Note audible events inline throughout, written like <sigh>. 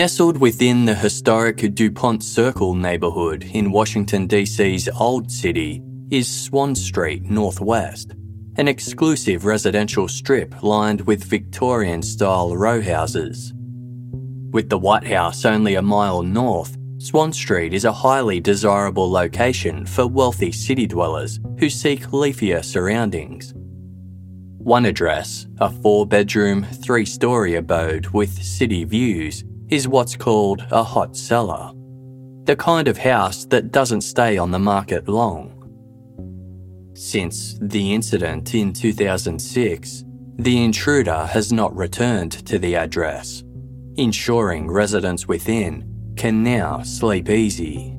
Nestled within the historic DuPont Circle neighbourhood in Washington, D.C.'s Old City is Swann Street Northwest, an exclusive residential strip lined with Victorian style row houses. With the White House only a mile north, Swann Street is a highly desirable location for wealthy city dwellers who seek leafier surroundings. One address, a four bedroom, three story abode with city views, is what's called a hot seller. The kind of house that doesn't stay on the market long. Since the incident in 2006, the intruder has not returned to the address, ensuring residents within can now sleep easy.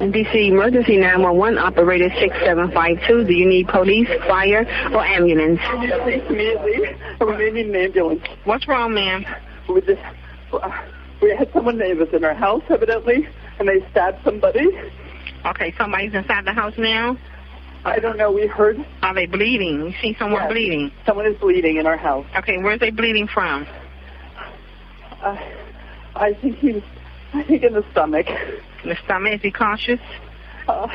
DC Emergency 911 operator 6752. Do you need police, fire, or ambulance? Immediately, we need an ambulance. What's wrong, ma'am? We just, we had someone that was in our house, evidently, and they stabbed somebody. Okay, somebody's inside the house now? I don't know. We heard. Are they bleeding? You see someone Yes. bleeding? Someone is bleeding in our house. Okay, where's they bleeding from? Uh, I think he's, I think in the stomach. The stomach? Is he conscious? Uh,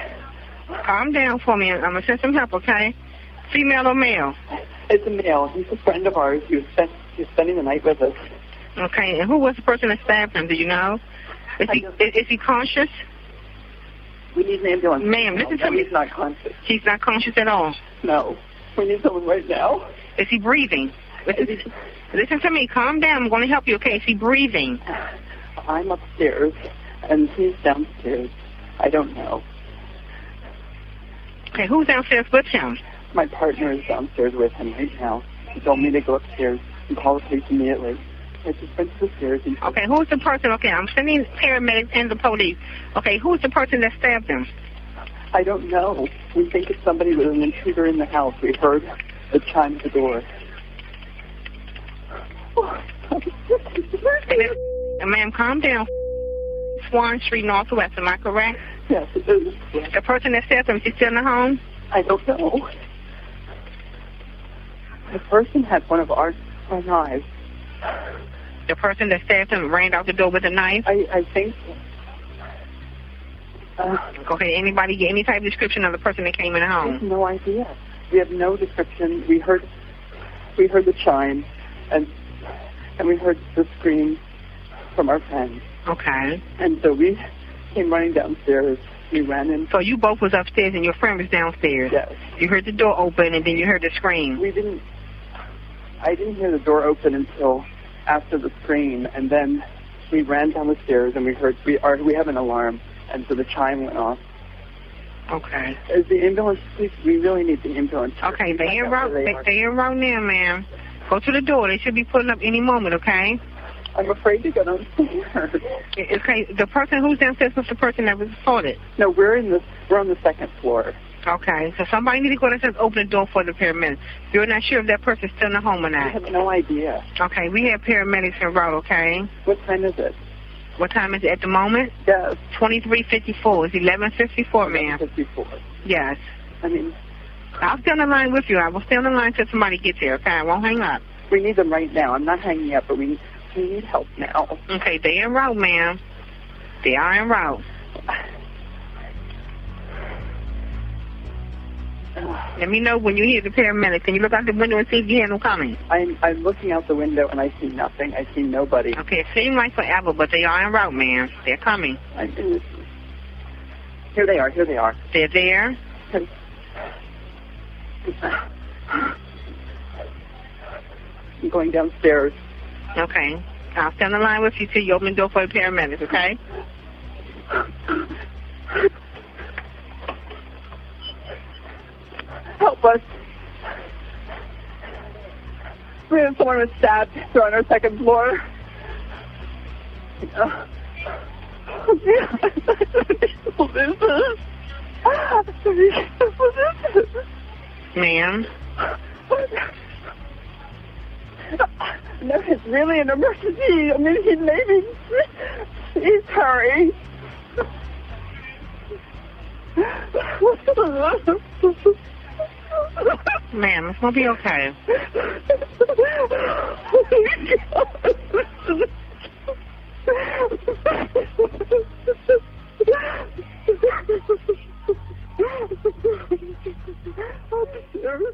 Calm down for me. I'm going to send some help, okay? Female or male? it's a male. He's a friend of ours. He was, spent, he was spending the night with us. Okay, and who was the person that stabbed him? Do you know? Is he, is, is he conscious? We need an ambulance. Ma'am, No, listen to me. He's not conscious. He's not conscious at all. No. We need someone right now. Is he breathing? Listen, listen to me. Calm down. I'm going to help you, okay? Is he breathing? I'm upstairs, and he's downstairs. I don't know. Okay, who's downstairs with him? My partner is downstairs with him right now. He told me to go upstairs and call the police immediately. I just the stairs and Okay, who's the person? Okay, I'm sending paramedics and the police. Okay, who's the person that stabbed him? I don't know. We think it's somebody with an intruder in the house. We heard the chime at the door. <laughs> Ma'am, calm down. Swann Street Northwest, am I correct? Yes, it is. The person that stabbed him, is he still in the home? I don't know. The person had one of our, our knives. The person that stabbed him ran out the door with a knife? I, I think. Uh, Okay, anybody get any type of description of the person that came in the I have home? no idea. We have no description. We heard, we heard the chime, and and we heard the scream from our friend. Okay. And so we came running downstairs. We ran in. So you both was upstairs and your friend was downstairs. Yes. You heard the door open and then you heard the scream. We didn't. I didn't hear the door open until after the scream, and then we ran down the stairs and we heard we are we have an alarm, and so the chime went off. Okay. Is the ambulance? Please, we really need the ambulance. Okay, they in where They, they in route now, ma'am. Go to the door. They should be pulling up any moment, okay? I'm afraid to go downstairs. <laughs> Okay, the person who's downstairs was the person that was assaulted. No, we're in the we're on the second floor. Okay, so somebody need to go downstairs and open the door for the paramedics. You're not sure if that person's still in the home or not. I have no idea. Okay, we have paramedics en route, okay? What time is it? What time is it at the moment? Yes. 2354. It's 1154, ma'am. 54. Yes. I mean, I'll stay on the line with you. I will stay on the line till somebody gets here, okay? I won't hang up. we need them right now. I'm not hanging up, but we we need help now. Okay, they are en route, ma'am. They are en route. Let me know when you hear the paramedics. Can you look out the window and see if you hear them coming? I'm I'm looking out the window and I see nothing. I see nobody. Okay, it seems like forever, but they are en route, man. They're coming. I'm in. Here they are. Here they are. They're there. I'm going downstairs. Okay. I'll stand in line with you till you open the door for the paramedics, okay? Help us. We have someone was stabbed. They're on our second floor. Uh, Ma'am. No, it's really an emergency. I mean, he maybe. he's hurry. Ma'am, it's gonna be okay.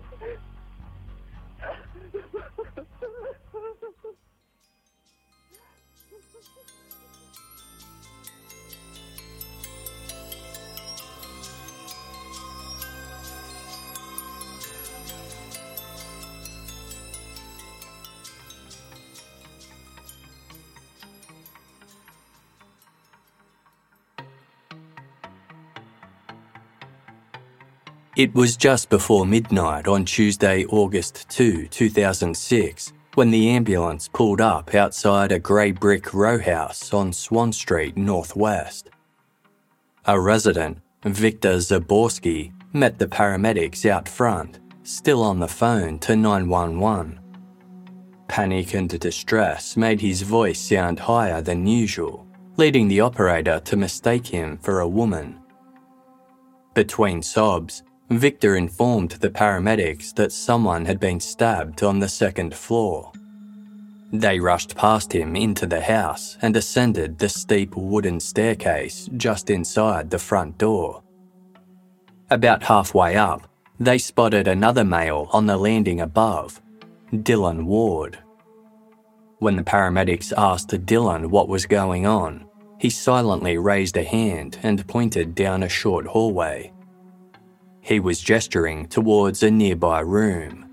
<laughs> It was just before midnight on Tuesday, August 2, 2006, when the ambulance pulled up outside a grey brick row house on Swann Street, Northwest. A resident, Victor Zaborsky, met the paramedics out front, still on the phone to 911. Panic and distress made his voice sound higher than usual, leading the operator to mistake him for a woman. Between sobs, Victor informed the paramedics that someone had been stabbed on the second floor. They rushed past him into the house and ascended the steep wooden staircase just inside the front door. About halfway up, they spotted another male on the landing above, Dylan Ward. When the paramedics asked Dylan what was going on, he silently raised a hand and pointed down a short hallway. He was gesturing towards a nearby room.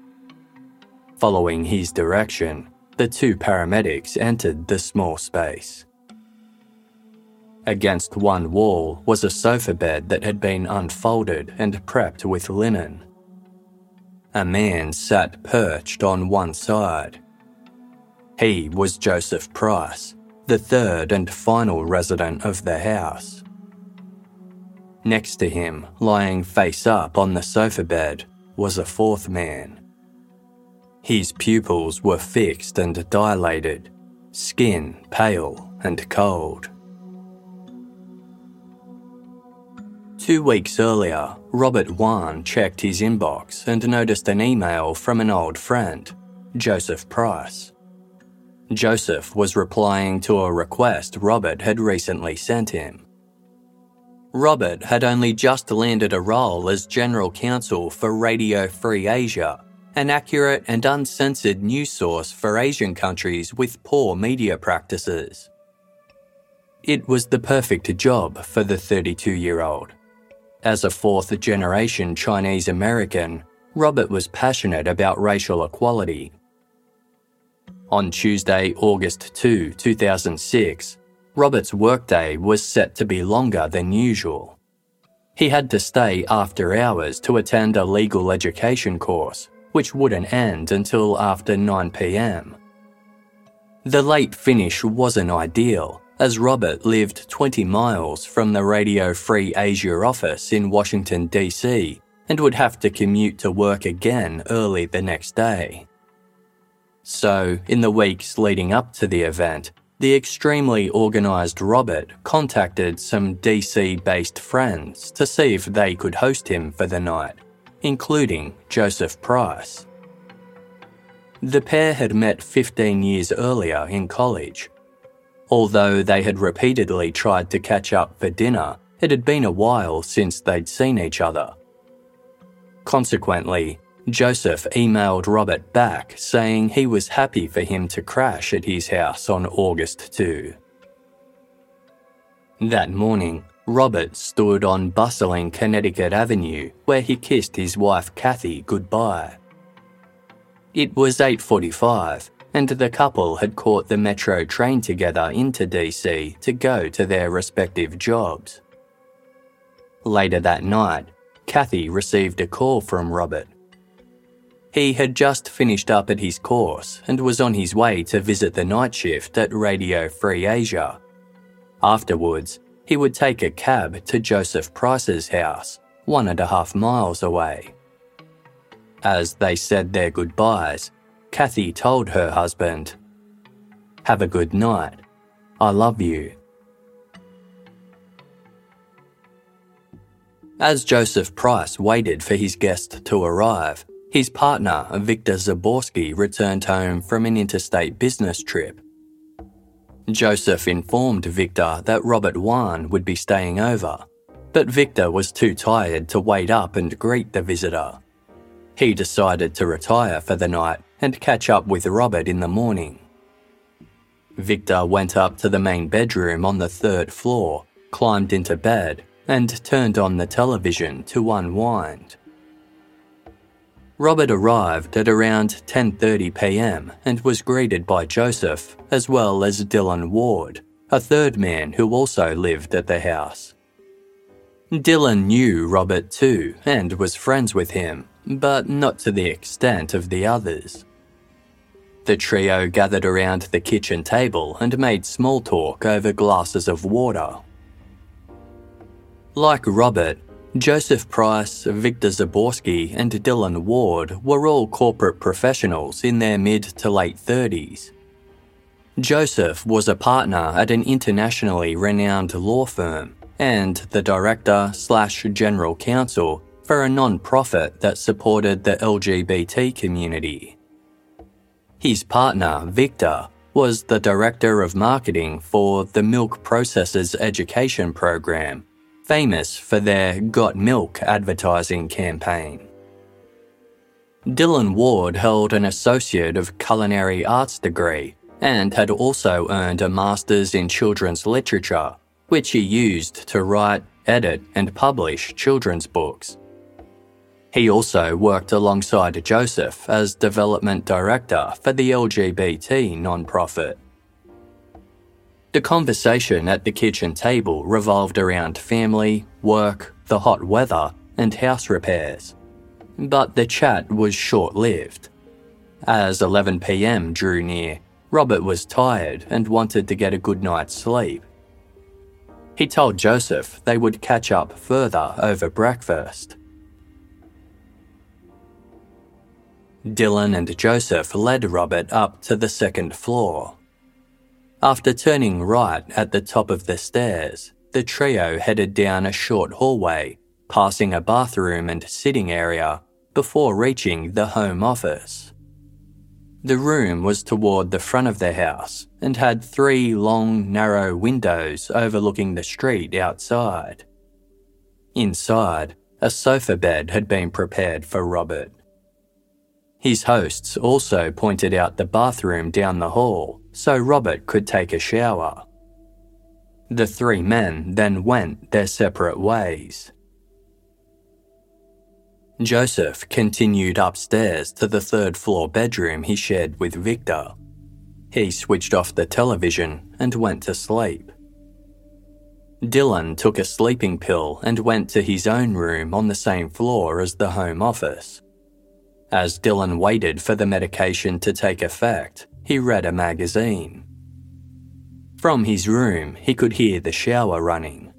Following his direction, the two paramedics entered the small space. Against one wall was a sofa bed that had been unfolded and prepped with linen. A man sat perched on one side. He was Joseph Price, the third and final resident of the house. Next to him, lying face up on the sofa bed, was a fourth man. His pupils were fixed and dilated, skin pale and cold. Two weeks earlier, Robert Wone checked his inbox and noticed an email from an old friend, Joseph Price. Joseph was replying to a request Robert had recently sent him. Robert had only just landed a role as General Counsel for Radio Free Asia, an accurate and uncensored news source for Asian countries with poor media practices. It was the perfect job for the 32 year old. As a fourth generation Chinese American, Robert was passionate about racial equality. On Tuesday, August 2, 2006, Robert's workday was set to be longer than usual. He had to stay after hours to attend a legal education course, which wouldn't end until after 9 pm. The late finish wasn't ideal, as Robert lived 20 miles from the Radio Free Asia office in Washington, D.C., and would have to commute to work again early the next day. So, in the weeks leading up to the event, the extremely organised Robert contacted some DC based friends to see if they could host him for the night, including Joseph Price. The pair had met 15 years earlier in college. Although they had repeatedly tried to catch up for dinner, it had been a while since they'd seen each other. Consequently, Joseph emailed Robert back saying he was happy for him to crash at his house on August 2. That morning, Robert stood on bustling Connecticut Avenue where he kissed his wife Kathy goodbye. It was 8:45 and the couple had caught the metro train together into DC to go to their respective jobs. Later that night, Kathy received a call from Robert. He had just finished up at his course and was on his way to visit the night shift at Radio Free Asia. Afterwards, he would take a cab to Joseph Price's house, one and a half miles away. As they said their goodbyes, Kathy told her husband, Have a good night. I love you. As Joseph Price waited for his guest to arrive, his partner, Victor Zaborsky, returned home from an interstate business trip. Joseph informed Victor that Robert Wone would be staying over, but Victor was too tired to wait up and greet the visitor. He decided to retire for the night and catch up with Robert in the morning. Victor went up to the main bedroom on the third floor, climbed into bed, and turned on the television to unwind. Robert arrived at around 10:30 p.m. and was greeted by Joseph as well as Dylan Ward, a third man who also lived at the house. Dylan knew Robert too and was friends with him, but not to the extent of the others. The trio gathered around the kitchen table and made small talk over glasses of water like Robert, Joseph Price, Victor Zaborsky, and Dylan Ward were all corporate professionals in their mid to late 30s. Joseph was a partner at an internationally renowned law firm and the director slash general counsel for a non-profit that supported the LGBT community. His partner, Victor, was the director of marketing for the Milk Processors Education Program famous for their Got Milk advertising campaign. Dylan Ward held an Associate of Culinary Arts degree and had also earned a Master's in Children's Literature, which he used to write, edit, and publish children's books. He also worked alongside Joseph as Development Director for the LGBT nonprofit. The conversation at the kitchen table revolved around family, work, the hot weather, and house repairs. But the chat was short lived. As 11 pm drew near, Robert was tired and wanted to get a good night's sleep. He told Joseph they would catch up further over breakfast. Dylan and Joseph led Robert up to the second floor after turning right at the top of the stairs, the trio headed down a short hallway, passing a bathroom and sitting area before reaching the home office. The room was toward the front of the house and had three long, narrow windows overlooking the street outside. Inside, a sofa bed had been prepared for Robert. His hosts also pointed out the bathroom down the hall so Robert could take a shower. The three men then went their separate ways. Joseph continued upstairs to the third floor bedroom he shared with Victor. He switched off the television and went to sleep. Dylan took a sleeping pill and went to his own room on the same floor as the home office. As Dylan waited for the medication to take effect, he read a magazine. From his room, he could hear the shower running.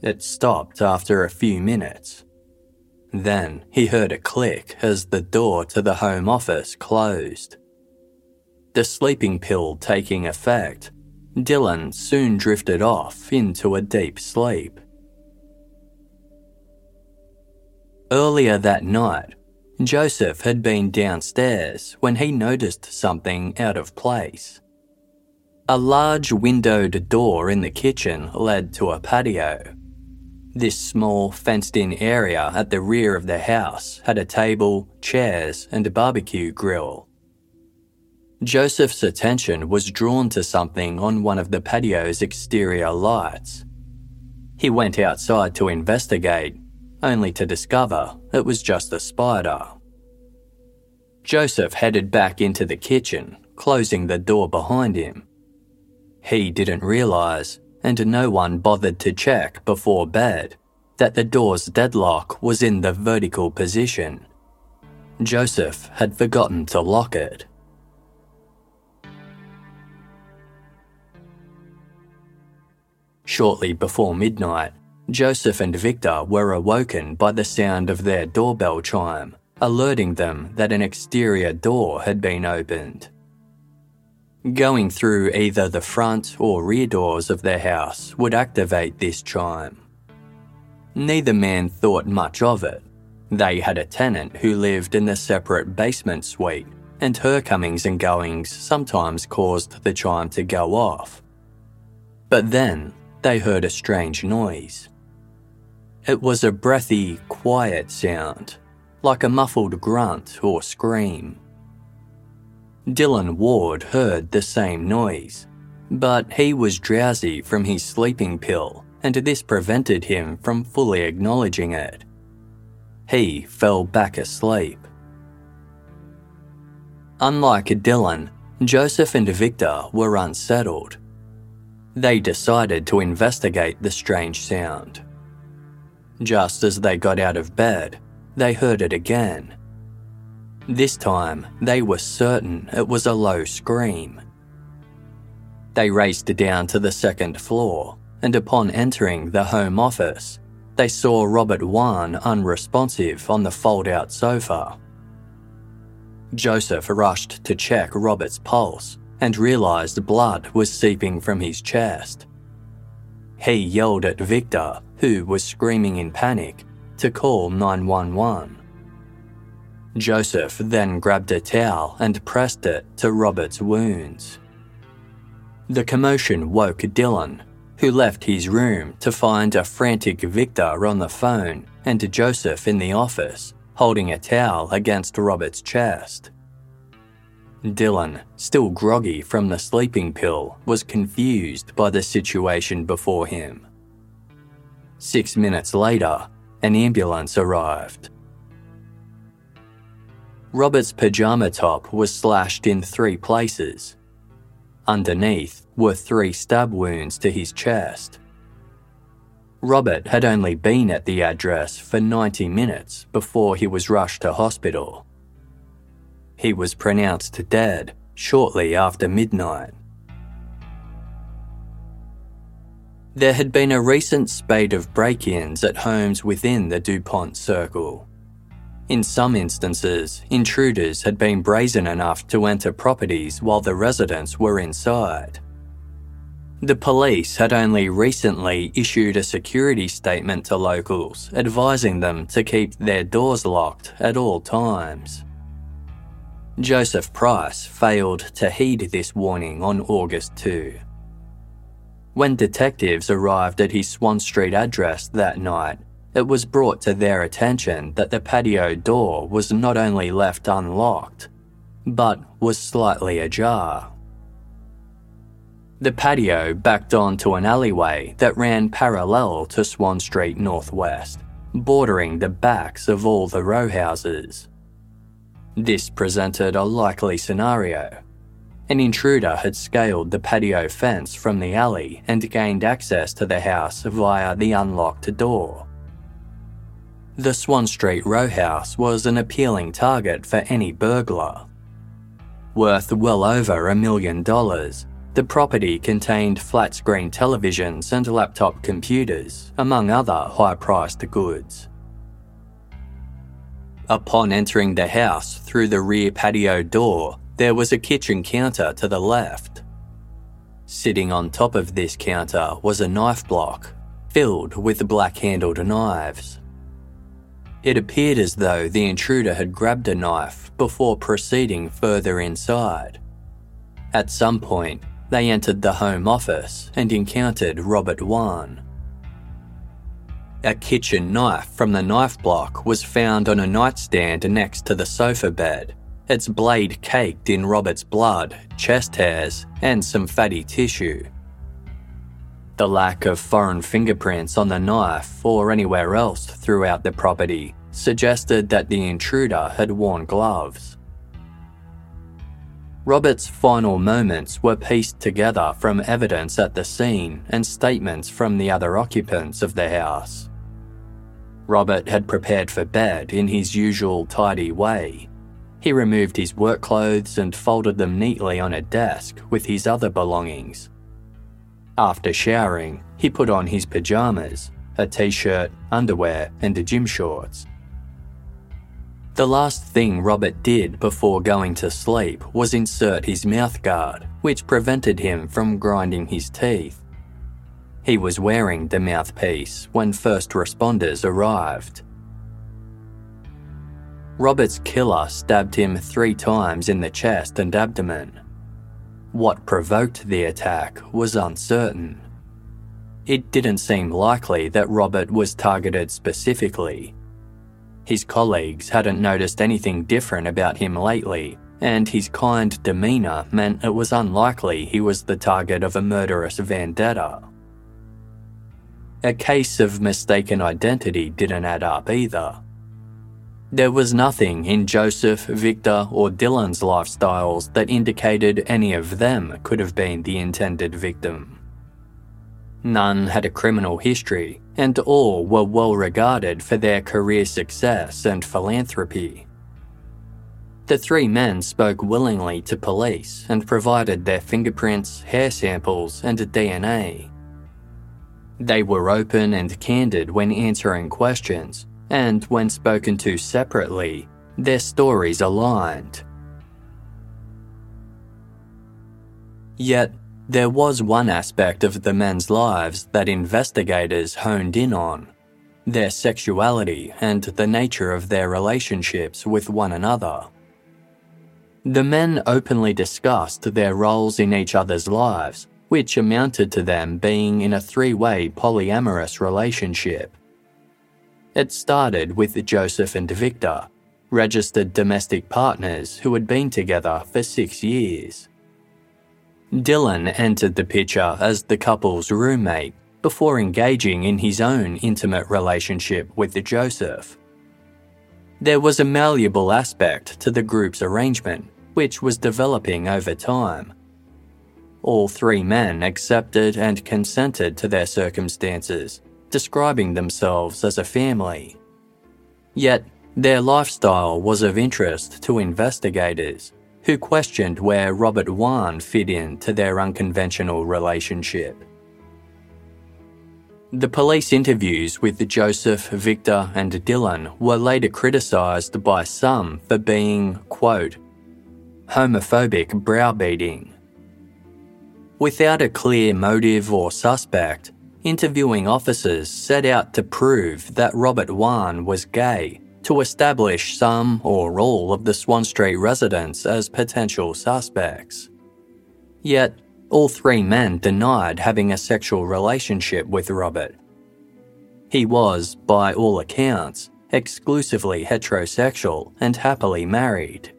It stopped after a few minutes. Then he heard a click as the door to the home office closed. The sleeping pill taking effect, Dylan soon drifted off into a deep sleep. Earlier that night, Joseph had been downstairs when he noticed something out of place. A large windowed door in the kitchen led to a patio. This small, fenced in area at the rear of the house had a table, chairs, and a barbecue grill. Joseph's attention was drawn to something on one of the patio's exterior lights. He went outside to investigate, only to discover it was just a spider. Joseph headed back into the kitchen, closing the door behind him. He didn't realise, and no one bothered to check before bed, that the door's deadlock was in the vertical position. Joseph had forgotten to lock it. Shortly before midnight, Joseph and Victor were awoken by the sound of their doorbell chime, alerting them that an exterior door had been opened. Going through either the front or rear doors of their house would activate this chime. Neither man thought much of it. They had a tenant who lived in the separate basement suite, and her comings and goings sometimes caused the chime to go off. But then they heard a strange noise. It was a breathy, quiet sound, like a muffled grunt or scream. Dylan Ward heard the same noise, but he was drowsy from his sleeping pill, and this prevented him from fully acknowledging it. He fell back asleep. Unlike Dylan, Joseph and Victor were unsettled. They decided to investigate the strange sound. Just as they got out of bed, they heard it again. This time, they were certain it was a low scream. They raced down to the second floor, and upon entering the home office, they saw Robert Wone unresponsive on the fold out sofa. Joseph rushed to check Robert's pulse and realised blood was seeping from his chest. He yelled at Victor, who was screaming in panic, to call 911. Joseph then grabbed a towel and pressed it to Robert's wounds. The commotion woke Dylan, who left his room to find a frantic Victor on the phone and Joseph in the office, holding a towel against Robert's chest. Dylan, still groggy from the sleeping pill, was confused by the situation before him. Six minutes later, an ambulance arrived. Robert's pajama top was slashed in three places. Underneath were three stab wounds to his chest. Robert had only been at the address for 90 minutes before he was rushed to hospital. He was pronounced dead shortly after midnight. There had been a recent spate of break ins at homes within the DuPont circle. In some instances, intruders had been brazen enough to enter properties while the residents were inside. The police had only recently issued a security statement to locals advising them to keep their doors locked at all times. Joseph Price failed to heed this warning on August 2. When detectives arrived at his Swann Street address that night, it was brought to their attention that the patio door was not only left unlocked, but was slightly ajar. The patio backed onto an alleyway that ran parallel to Swann Street Northwest, bordering the backs of all the row houses. This presented a likely scenario. An intruder had scaled the patio fence from the alley and gained access to the house via the unlocked door. The Swann Street row house was an appealing target for any burglar. Worth well over a million dollars, the property contained flat screen televisions and laptop computers, among other high priced goods. Upon entering the house through the rear patio door, there was a kitchen counter to the left. Sitting on top of this counter was a knife block, filled with black handled knives. It appeared as though the intruder had grabbed a knife before proceeding further inside. At some point, they entered the home office and encountered Robert Wone. A kitchen knife from the knife block was found on a nightstand next to the sofa bed, its blade caked in Robert's blood, chest hairs, and some fatty tissue. The lack of foreign fingerprints on the knife or anywhere else throughout the property suggested that the intruder had worn gloves. Robert's final moments were pieced together from evidence at the scene and statements from the other occupants of the house. Robert had prepared for bed in his usual tidy way. He removed his work clothes and folded them neatly on a desk with his other belongings. After showering, he put on his pajamas, a t shirt, underwear, and gym shorts. The last thing Robert did before going to sleep was insert his mouthguard, which prevented him from grinding his teeth. He was wearing the mouthpiece when first responders arrived. Robert's killer stabbed him three times in the chest and abdomen. What provoked the attack was uncertain. It didn't seem likely that Robert was targeted specifically. His colleagues hadn't noticed anything different about him lately, and his kind demeanour meant it was unlikely he was the target of a murderous vendetta. A case of mistaken identity didn't add up either. There was nothing in Joseph, Victor, or Dylan's lifestyles that indicated any of them could have been the intended victim. None had a criminal history, and all were well regarded for their career success and philanthropy. The three men spoke willingly to police and provided their fingerprints, hair samples, and DNA. They were open and candid when answering questions, and when spoken to separately, their stories aligned. Yet, there was one aspect of the men's lives that investigators honed in on their sexuality and the nature of their relationships with one another. The men openly discussed their roles in each other's lives which amounted to them being in a three way polyamorous relationship. It started with Joseph and Victor, registered domestic partners who had been together for six years. Dylan entered the picture as the couple's roommate before engaging in his own intimate relationship with Joseph. There was a malleable aspect to the group's arrangement, which was developing over time all three men accepted and consented to their circumstances, describing themselves as a family. Yet, their lifestyle was of interest to investigators, who questioned where Robert Wone fit into their unconventional relationship. The police interviews with Joseph, Victor, and Dylan were later criticised by some for being, quote, homophobic browbeating Without a clear motive or suspect, interviewing officers set out to prove that Robert Wone was gay to establish some or all of the Swann Street residents as potential suspects. Yet, all three men denied having a sexual relationship with Robert. He was, by all accounts, exclusively heterosexual and happily married.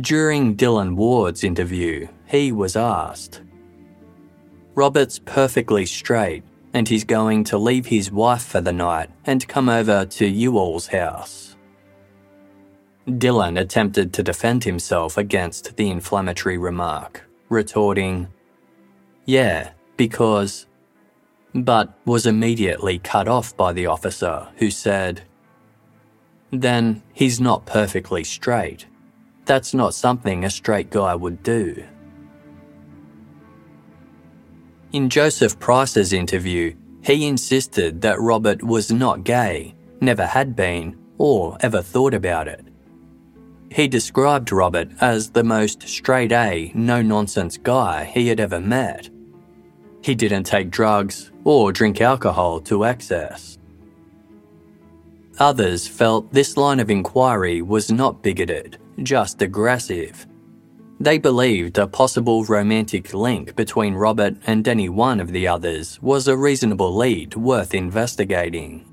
During Dylan Ward's interview, he was asked. Robert's perfectly straight, and he's going to leave his wife for the night and come over to you all's house. Dylan attempted to defend himself against the inflammatory remark, retorting, Yeah, because. but was immediately cut off by the officer, who said, Then he's not perfectly straight. That's not something a straight guy would do. In Joseph Price's interview, he insisted that Robert was not gay, never had been, or ever thought about it. He described Robert as the most straight A, no nonsense guy he had ever met. He didn't take drugs or drink alcohol to excess. Others felt this line of inquiry was not bigoted, just aggressive. They believed a possible romantic link between Robert and any one of the others was a reasonable lead worth investigating.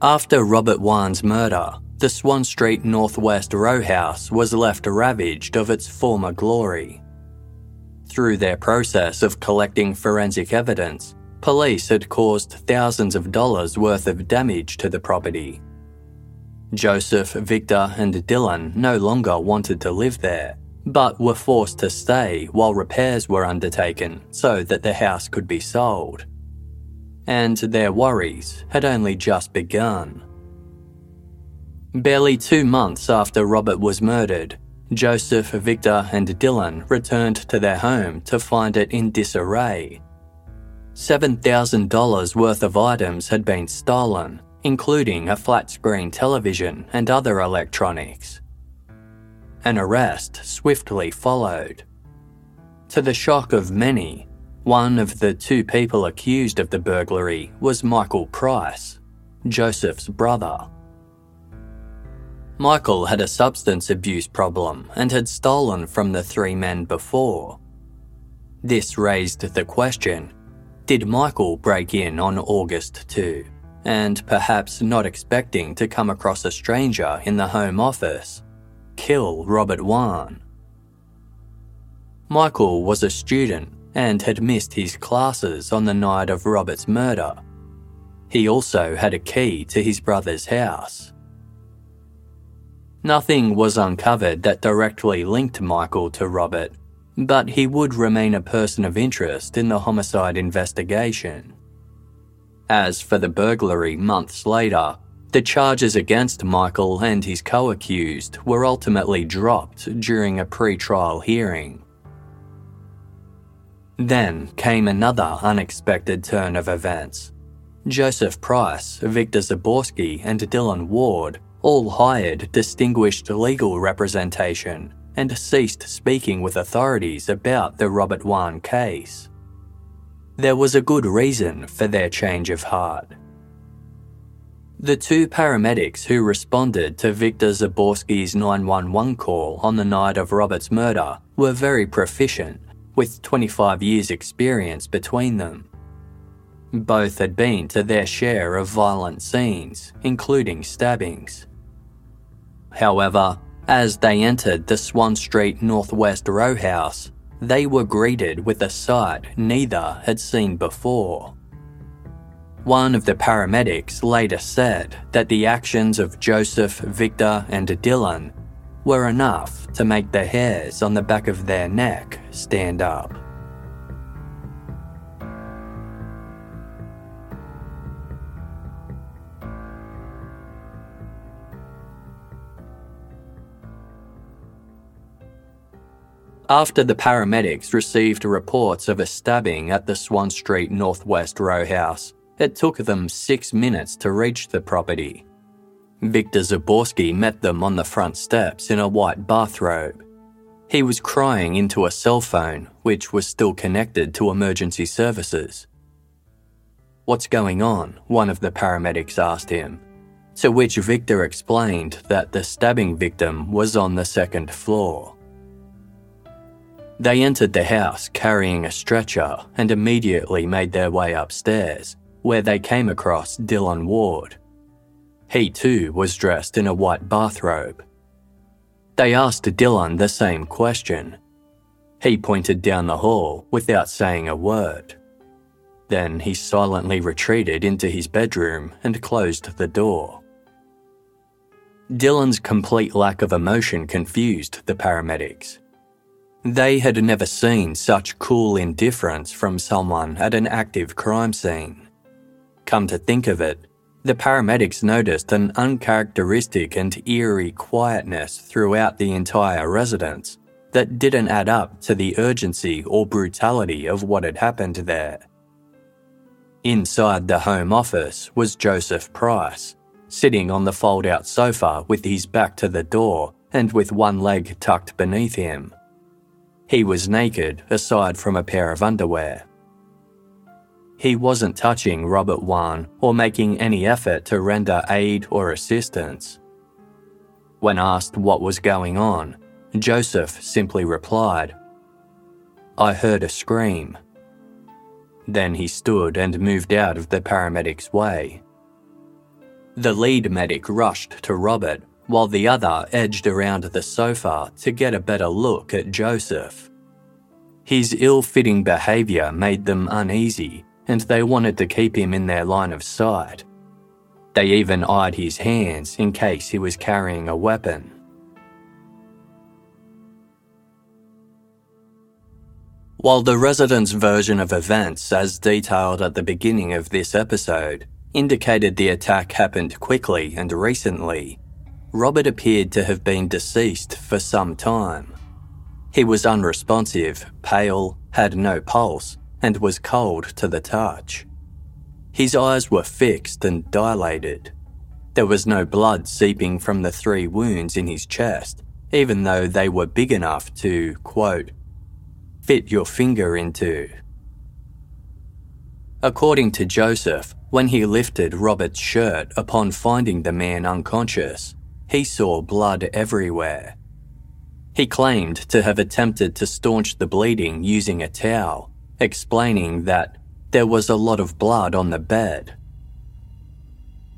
After Robert Wone's murder, the Swann Street Northwest row house was left ravaged of its former glory. Through their process of collecting forensic evidence, police had caused thousands of dollars worth of damage to the property Joseph, Victor, and Dylan no longer wanted to live there, but were forced to stay while repairs were undertaken so that the house could be sold. And their worries had only just begun. Barely two months after Robert was murdered, Joseph, Victor, and Dylan returned to their home to find it in disarray. $7,000 worth of items had been stolen, including a flat screen television and other electronics. An arrest swiftly followed. To the shock of many, one of the two people accused of the burglary was Michael Price, Joseph's brother. Michael had a substance abuse problem and had stolen from the three men before. This raised the question did Michael break in on August 2? And perhaps not expecting to come across a stranger in the Home Office, kill Robert Wone. Michael was a student and had missed his classes on the night of Robert's murder. He also had a key to his brother's house. Nothing was uncovered that directly linked Michael to Robert, but he would remain a person of interest in the homicide investigation. As for the burglary months later, the charges against Michael and his co accused were ultimately dropped during a pre trial hearing. Then came another unexpected turn of events. Joseph Price, Victor Zaborsky, and Dylan Ward all hired distinguished legal representation and ceased speaking with authorities about the Robert Wone case. There was a good reason for their change of heart. The two paramedics who responded to Victor Zaborsky's 911 call on the night of Robert's murder were very proficient, with 25 years' experience between them. Both had been to their share of violent scenes, including stabbings. However, as they entered the Swann Street Northwest row house, they were greeted with a sight neither had seen before. One of the paramedics later said that the actions of Joseph, Victor, and Dylan were enough to make the hairs on the back of their neck stand up. After the paramedics received reports of a stabbing at the Swann Street Northwest row house, it took them six minutes to reach the property. Victor Zaborsky met them on the front steps in a white bathrobe. He was crying into a cell phone, which was still connected to emergency services. What's going on? One of the paramedics asked him. To which Victor explained that the stabbing victim was on the second floor. They entered the house carrying a stretcher and immediately made their way upstairs, where they came across Dylan Ward. He too was dressed in a white bathrobe. They asked Dylan the same question. He pointed down the hall without saying a word. Then he silently retreated into his bedroom and closed the door. Dylan's complete lack of emotion confused the paramedics. They had never seen such cool indifference from someone at an active crime scene. Come to think of it, the paramedics noticed an uncharacteristic and eerie quietness throughout the entire residence that didn't add up to the urgency or brutality of what had happened there. Inside the home office was Joseph Price, sitting on the fold out sofa with his back to the door and with one leg tucked beneath him. He was naked aside from a pair of underwear. He wasn't touching Robert Wone or making any effort to render aid or assistance. When asked what was going on, Joseph simply replied, I heard a scream. Then he stood and moved out of the paramedic's way. The lead medic rushed to Robert, while the other edged around the sofa to get a better look at Joseph. His ill fitting behaviour made them uneasy, and they wanted to keep him in their line of sight. They even eyed his hands in case he was carrying a weapon. While the resident's version of events, as detailed at the beginning of this episode, indicated the attack happened quickly and recently, Robert appeared to have been deceased for some time. He was unresponsive, pale, had no pulse, and was cold to the touch. His eyes were fixed and dilated. There was no blood seeping from the three wounds in his chest, even though they were big enough to, quote, fit your finger into. According to Joseph, when he lifted Robert's shirt upon finding the man unconscious, he saw blood everywhere. He claimed to have attempted to staunch the bleeding using a towel, explaining that there was a lot of blood on the bed.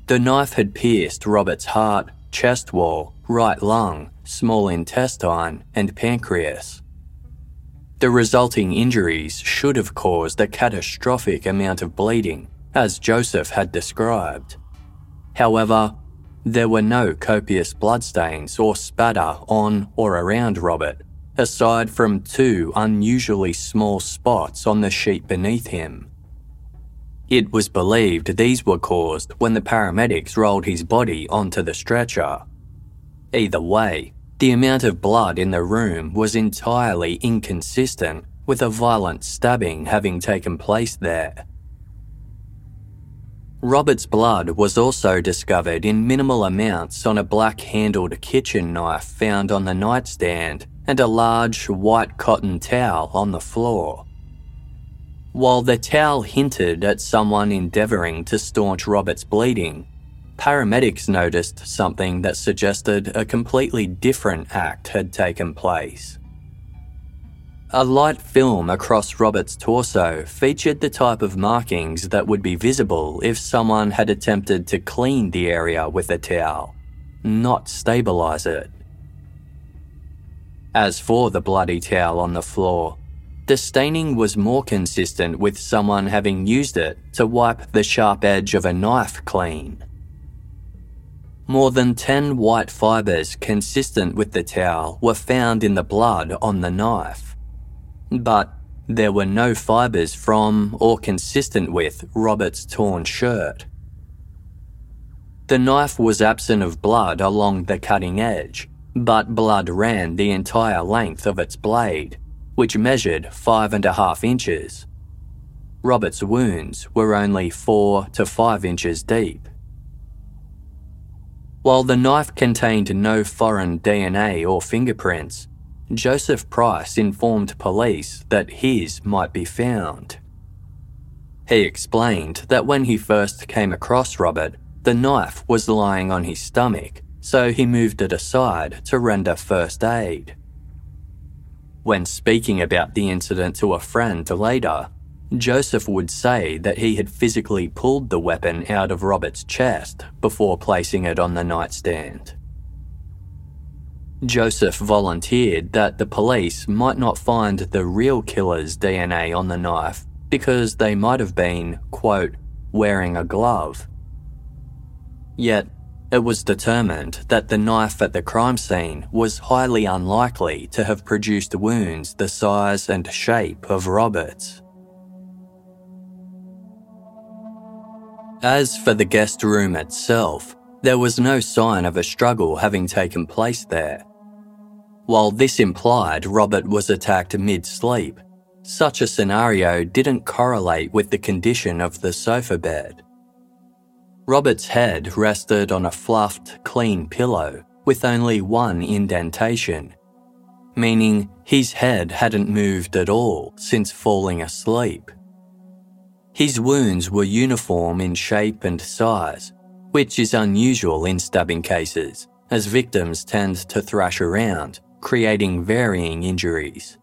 The knife had pierced Robert's heart, chest wall, right lung, small intestine, and pancreas. The resulting injuries should have caused a catastrophic amount of bleeding, as Joseph had described. However, there were no copious bloodstains or spatter on or around Robert, aside from two unusually small spots on the sheet beneath him. It was believed these were caused when the paramedics rolled his body onto the stretcher. Either way, the amount of blood in the room was entirely inconsistent with a violent stabbing having taken place there. Robert's blood was also discovered in minimal amounts on a black handled kitchen knife found on the nightstand and a large white cotton towel on the floor. While the towel hinted at someone endeavouring to staunch Robert's bleeding, paramedics noticed something that suggested a completely different act had taken place. A light film across Robert's torso featured the type of markings that would be visible if someone had attempted to clean the area with a towel, not stabilise it. As for the bloody towel on the floor, the staining was more consistent with someone having used it to wipe the sharp edge of a knife clean. More than 10 white fibres consistent with the towel were found in the blood on the knife. But there were no fibres from or consistent with Robert's torn shirt. The knife was absent of blood along the cutting edge, but blood ran the entire length of its blade, which measured five and a half inches. Robert's wounds were only four to five inches deep. While the knife contained no foreign DNA or fingerprints, Joseph Price informed police that his might be found. He explained that when he first came across Robert, the knife was lying on his stomach, so he moved it aside to render first aid. When speaking about the incident to a friend later, Joseph would say that he had physically pulled the weapon out of Robert's chest before placing it on the nightstand. Joseph volunteered that the police might not find the real killer's DNA on the knife because they might have been, quote, wearing a glove. Yet, it was determined that the knife at the crime scene was highly unlikely to have produced wounds the size and shape of Robert's. As for the guest room itself, there was no sign of a struggle having taken place there. While this implied Robert was attacked mid sleep, such a scenario didn't correlate with the condition of the sofa bed. Robert's head rested on a fluffed, clean pillow with only one indentation, meaning his head hadn't moved at all since falling asleep. His wounds were uniform in shape and size, which is unusual in stabbing cases, as victims tend to thrash around, creating varying injuries.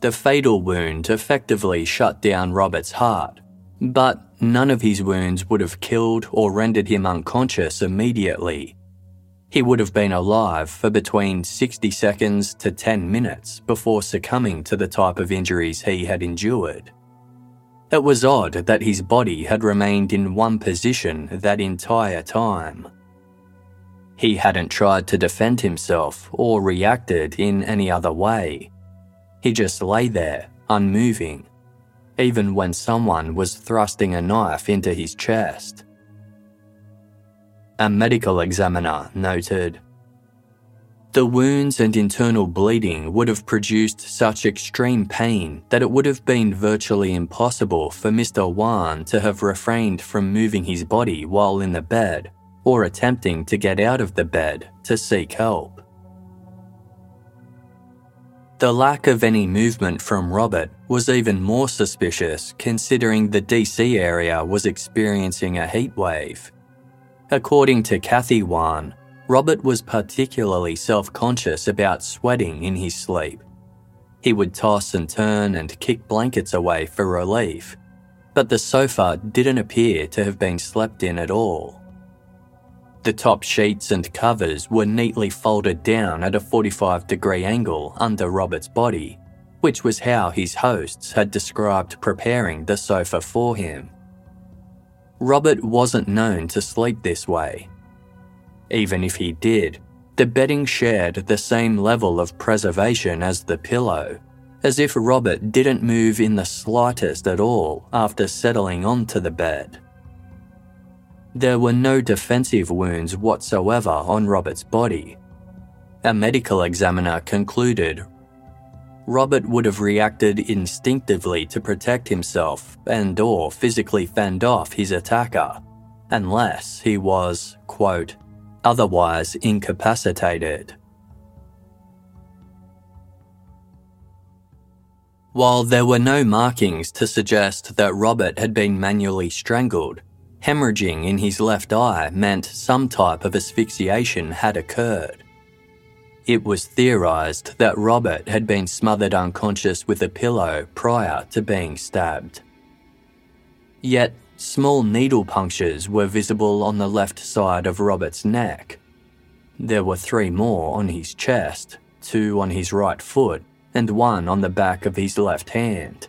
The fatal wound effectively shut down Robert's heart, but none of his wounds would have killed or rendered him unconscious immediately. He would have been alive for between 60 seconds to 10 minutes before succumbing to the type of injuries he had endured. It was odd that his body had remained in one position that entire time. He hadn't tried to defend himself or reacted in any other way. He just lay there, unmoving, even when someone was thrusting a knife into his chest. A medical examiner noted the wounds and internal bleeding would have produced such extreme pain that it would have been virtually impossible for Mr. Wone to have refrained from moving his body while in the bed or attempting to get out of the bed to seek help. The lack of any movement from Robert was even more suspicious considering the DC area was experiencing a heat wave. According to Kathy Wone, Robert was particularly self conscious about sweating in his sleep. He would toss and turn and kick blankets away for relief, but the sofa didn't appear to have been slept in at all. The top sheets and covers were neatly folded down at a 45 degree angle under Robert's body, which was how his hosts had described preparing the sofa for him. Robert wasn't known to sleep this way, even if he did, the bedding shared the same level of preservation as the pillow, as if Robert didn't move in the slightest at all after settling onto the bed. There were no defensive wounds whatsoever on Robert's body. A medical examiner concluded Robert would have reacted instinctively to protect himself and or physically fend off his attacker, unless he was, quote, otherwise incapacitated. While there were no markings to suggest that Robert had been manually strangled, hemorrhaging in his left eye meant some type of asphyxiation had occurred. It was theorised that Robert had been smothered unconscious with a pillow prior to being stabbed. Yet Small needle punctures were visible on the left side of Robert's neck. There were three more on his chest, two on his right foot, and one on the back of his left hand.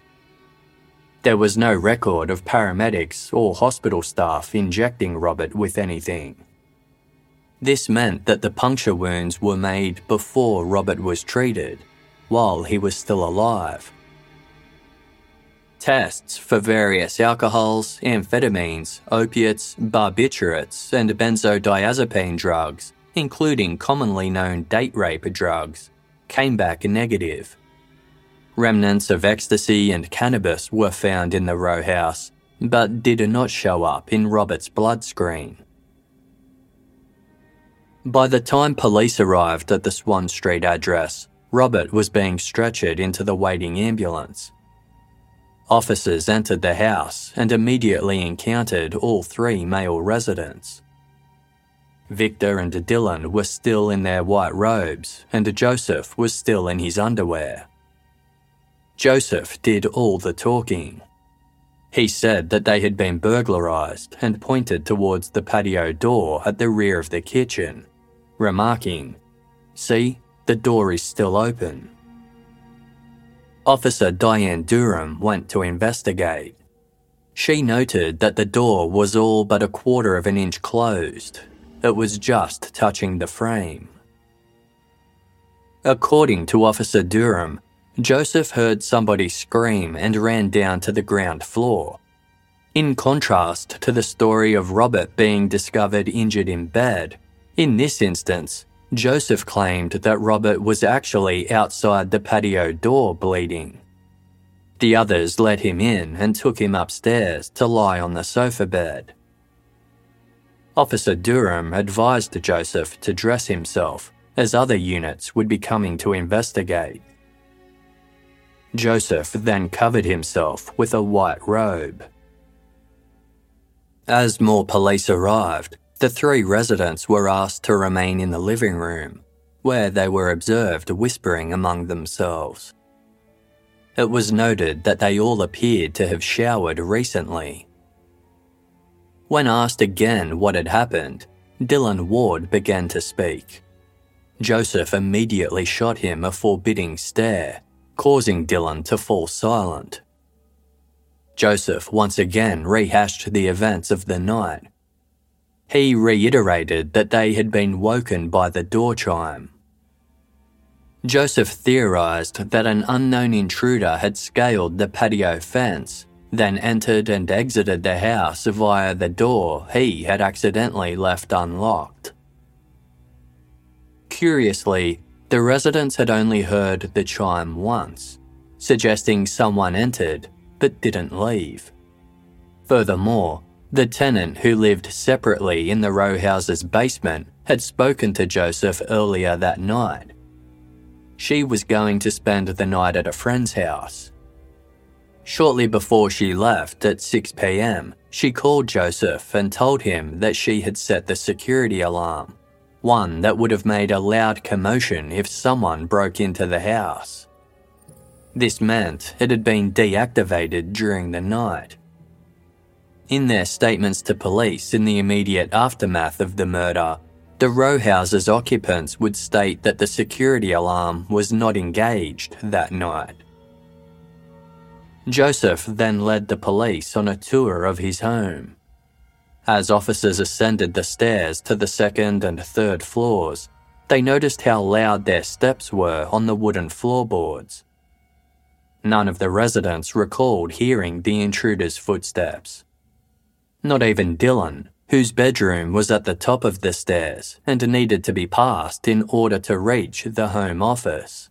There was no record of paramedics or hospital staff injecting Robert with anything. This meant that the puncture wounds were made before Robert was treated, while he was still alive tests for various alcohols, amphetamines, opiates, barbiturates, and benzodiazepine drugs, including commonly known date rape drugs, came back negative. Remnants of ecstasy and cannabis were found in the row house, but did not show up in Robert's blood screen. By the time police arrived at the Swann Street address, Robert was being stretchered into the waiting ambulance. Officers entered the house and immediately encountered all three male residents. Victor and Dylan were still in their white robes, and Joseph was still in his underwear. Joseph did all the talking. He said that they had been burglarized and pointed towards the patio door at the rear of the kitchen, remarking, See, the door is still open. Officer Diane Durham went to investigate. She noted that the door was all but a quarter of an inch closed. It was just touching the frame. According to Officer Durham, Joseph heard somebody scream and ran down to the ground floor. In contrast to the story of Robert being discovered injured in bed, in this instance, Joseph claimed that Robert was actually outside the patio door bleeding. The others let him in and took him upstairs to lie on the sofa bed. Officer Durham advised Joseph to dress himself, as other units would be coming to investigate. Joseph then covered himself with a white robe. As more police arrived, the three residents were asked to remain in the living room, where they were observed whispering among themselves. It was noted that they all appeared to have showered recently. When asked again what had happened, Dylan Ward began to speak. Joseph immediately shot him a forbidding stare, causing Dylan to fall silent. Joseph once again rehashed the events of the night. He reiterated that they had been woken by the door chime. Joseph theorised that an unknown intruder had scaled the patio fence, then entered and exited the house via the door he had accidentally left unlocked. Curiously, the residents had only heard the chime once, suggesting someone entered but didn't leave. Furthermore, the tenant who lived separately in the row house's basement had spoken to Joseph earlier that night she was going to spend the night at a friend's house. Shortly before she left at 6 pm, she called Joseph and told him that she had set the security alarm, one that would have made a loud commotion if someone broke into the house. This meant it had been deactivated during the night. In their statements to police in the immediate aftermath of the murder, the row house's occupants would state that the security alarm was not engaged that night. Joseph then led the police on a tour of his home. As officers ascended the stairs to the second and third floors, they noticed how loud their steps were on the wooden floorboards. None of the residents recalled hearing the intruder's footsteps. Not even Dylan, whose bedroom was at the top of the stairs and needed to be passed in order to reach the Home Office.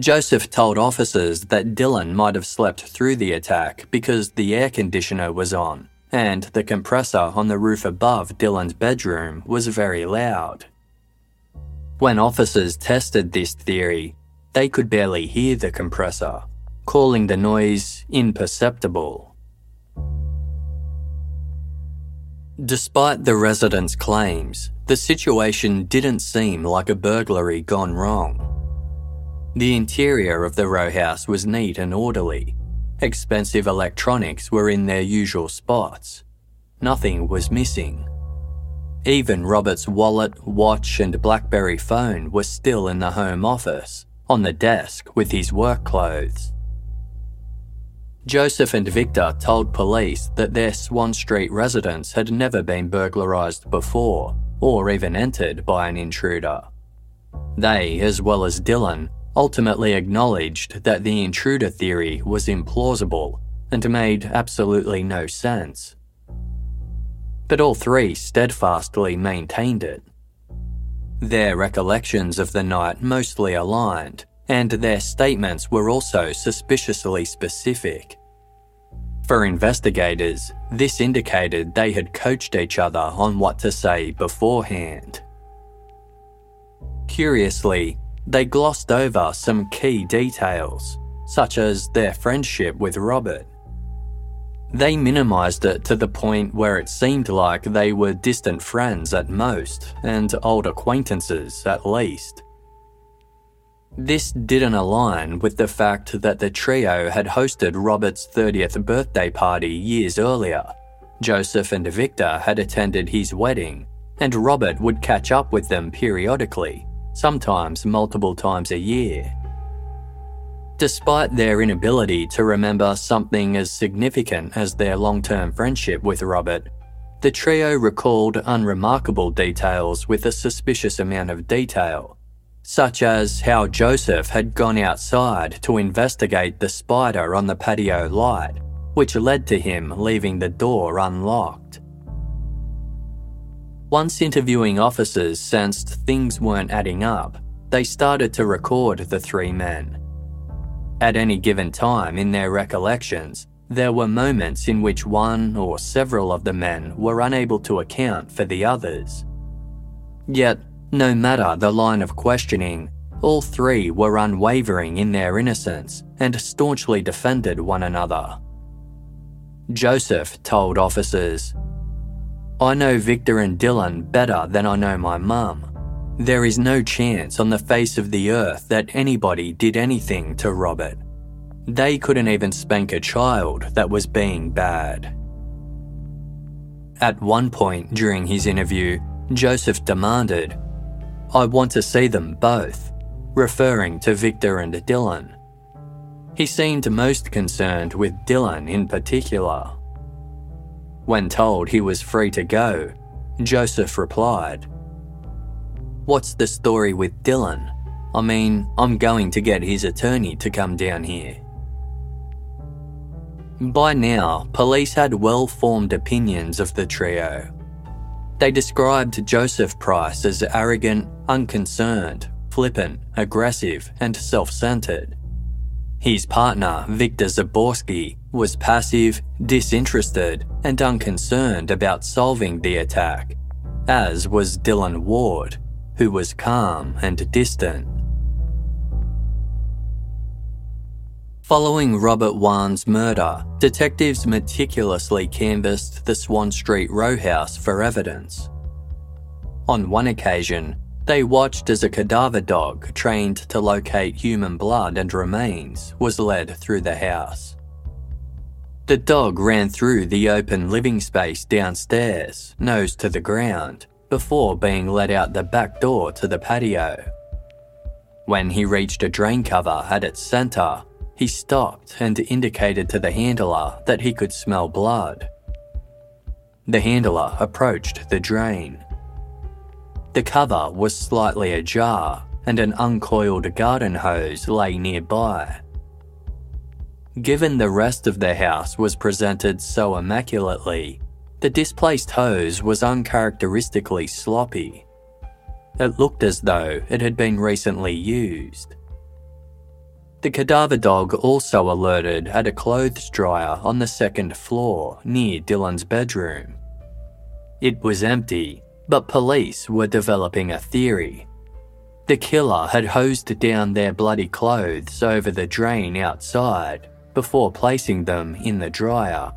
Joseph told officers that Dylan might have slept through the attack because the air conditioner was on and the compressor on the roof above Dylan's bedroom was very loud. When officers tested this theory, they could barely hear the compressor, calling the noise imperceptible. Despite the residents' claims, the situation didn't seem like a burglary gone wrong. The interior of the row house was neat and orderly. Expensive electronics were in their usual spots. Nothing was missing. Even Robert's wallet, watch, and Blackberry phone were still in the home office, on the desk with his work clothes. Joseph and Victor told police that their Swann Street residence had never been burglarised before, or even entered by an intruder. They, as well as Dylan, ultimately acknowledged that the intruder theory was implausible and made absolutely no sense. But all three steadfastly maintained it. Their recollections of the night mostly aligned, and their statements were also suspiciously specific. For investigators, this indicated they had coached each other on what to say beforehand. Curiously, they glossed over some key details, such as their friendship with Robert. They minimised it to the point where it seemed like they were distant friends at most and old acquaintances at least. This didn't align with the fact that the trio had hosted Robert's 30th birthday party years earlier. Joseph and Victor had attended his wedding, and Robert would catch up with them periodically, sometimes multiple times a year. Despite their inability to remember something as significant as their long term friendship with Robert, the trio recalled unremarkable details with a suspicious amount of detail such as how Joseph had gone outside to investigate the spider on the patio light, which led to him leaving the door unlocked. Once interviewing officers sensed things weren't adding up, they started to record the three men. At any given time in their recollections, there were moments in which one or several of the men were unable to account for the others. Yet, no matter the line of questioning, all three were unwavering in their innocence and staunchly defended one another. Joseph told officers, I know Victor and Dylan better than I know my mum. There is no chance on the face of the earth that anybody did anything to Robert. They couldn't even spank a child that was being bad. At one point during his interview, Joseph demanded, I want to see them both, referring to Victor and Dylan. He seemed most concerned with Dylan in particular. When told he was free to go, Joseph replied, What's the story with Dylan? I mean, I'm going to get his attorney to come down here. By now, police had well formed opinions of the trio. They described Joseph Price as arrogant, unconcerned, flippant, aggressive, and self centered. His partner, Victor Zaborsky, was passive, disinterested, and unconcerned about solving the attack, as was Dylan Ward, who was calm and distant. Following Robert Wone's murder, detectives meticulously canvassed the Swann Street row house for evidence. On one occasion, they watched as a cadaver dog trained to locate human blood and remains was led through the house. The dog ran through the open living space downstairs, nose to the ground, before being led out the back door to the patio. When he reached a drain cover at its centre, he stopped and indicated to the handler that he could smell blood. The handler approached the drain. The cover was slightly ajar and an uncoiled garden hose lay nearby. Given the rest of the house was presented so immaculately, the displaced hose was uncharacteristically sloppy. It looked as though it had been recently used. The cadaver dog also alerted at a clothes dryer on the second floor near Dylan's bedroom. It was empty, but police were developing a theory. The killer had hosed down their bloody clothes over the drain outside before placing them in the dryer.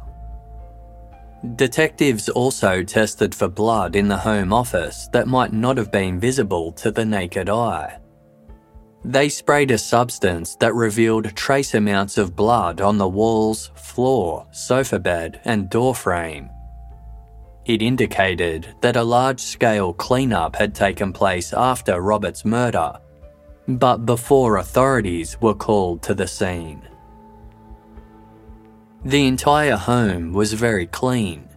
Detectives also tested for blood in the Home Office that might not have been visible to the naked eye. They sprayed a substance that revealed trace amounts of blood on the walls, floor, sofa bed, and door frame. It indicated that a large scale cleanup had taken place after Robert's murder, but before authorities were called to the scene. The entire home was very clean,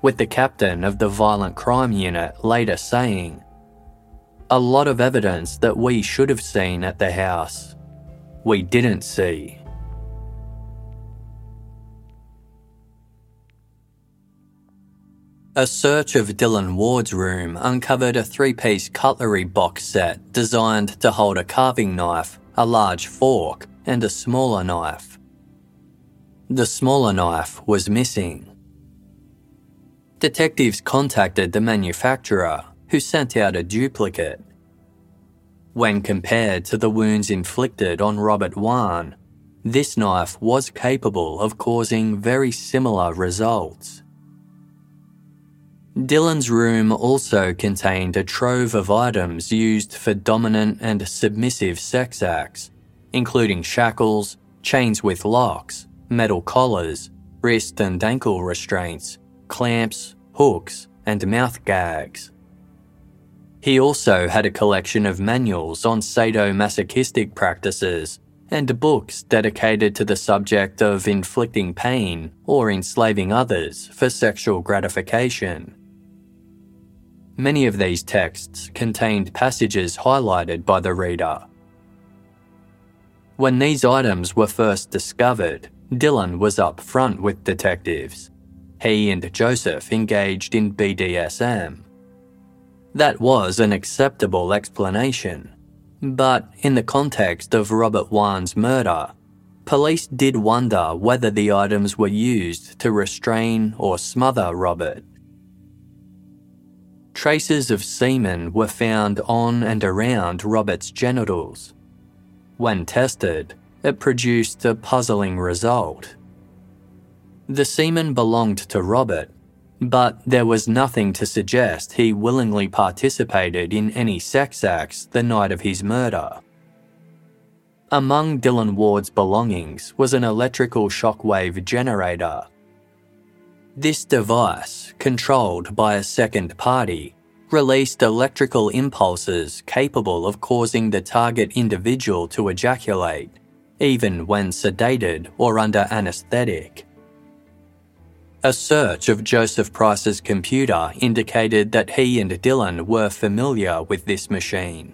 with the captain of the violent crime unit later saying, A lot of evidence that we should have seen at the house, we didn't see. A search of Dylan Ward's room uncovered a three piece cutlery box set designed to hold a carving knife, a large fork, and a smaller knife. The smaller knife was missing. Detectives contacted the manufacturer, who sent out a duplicate. When compared to the wounds inflicted on Robert Wone, this knife was capable of causing very similar results. Dylan's room also contained a trove of items used for dominant and submissive sex acts, including shackles, chains with locks, metal collars, wrist and ankle restraints, clamps, hooks, and mouth gags. He also had a collection of manuals on sadomasochistic practices and books dedicated to the subject of inflicting pain or enslaving others for sexual gratification. Many of these texts contained passages highlighted by the reader. When these items were first discovered, Dylan was up front with detectives. He and Joseph engaged in BDSM. That was an acceptable explanation. But in the context of Robert Wone's murder, police did wonder whether the items were used to restrain or smother Robert. Traces of semen were found on and around Robert's genitals. When tested, it produced a puzzling result. The semen belonged to Robert, but there was nothing to suggest he willingly participated in any sex acts the night of his murder. Among Dylan Ward's belongings was an electrical shockwave generator. This device, controlled by a second party, released electrical impulses capable of causing the target individual to ejaculate, even when sedated or under anaesthetic. A search of Joseph Price's computer indicated that he and Dylan were familiar with this machine.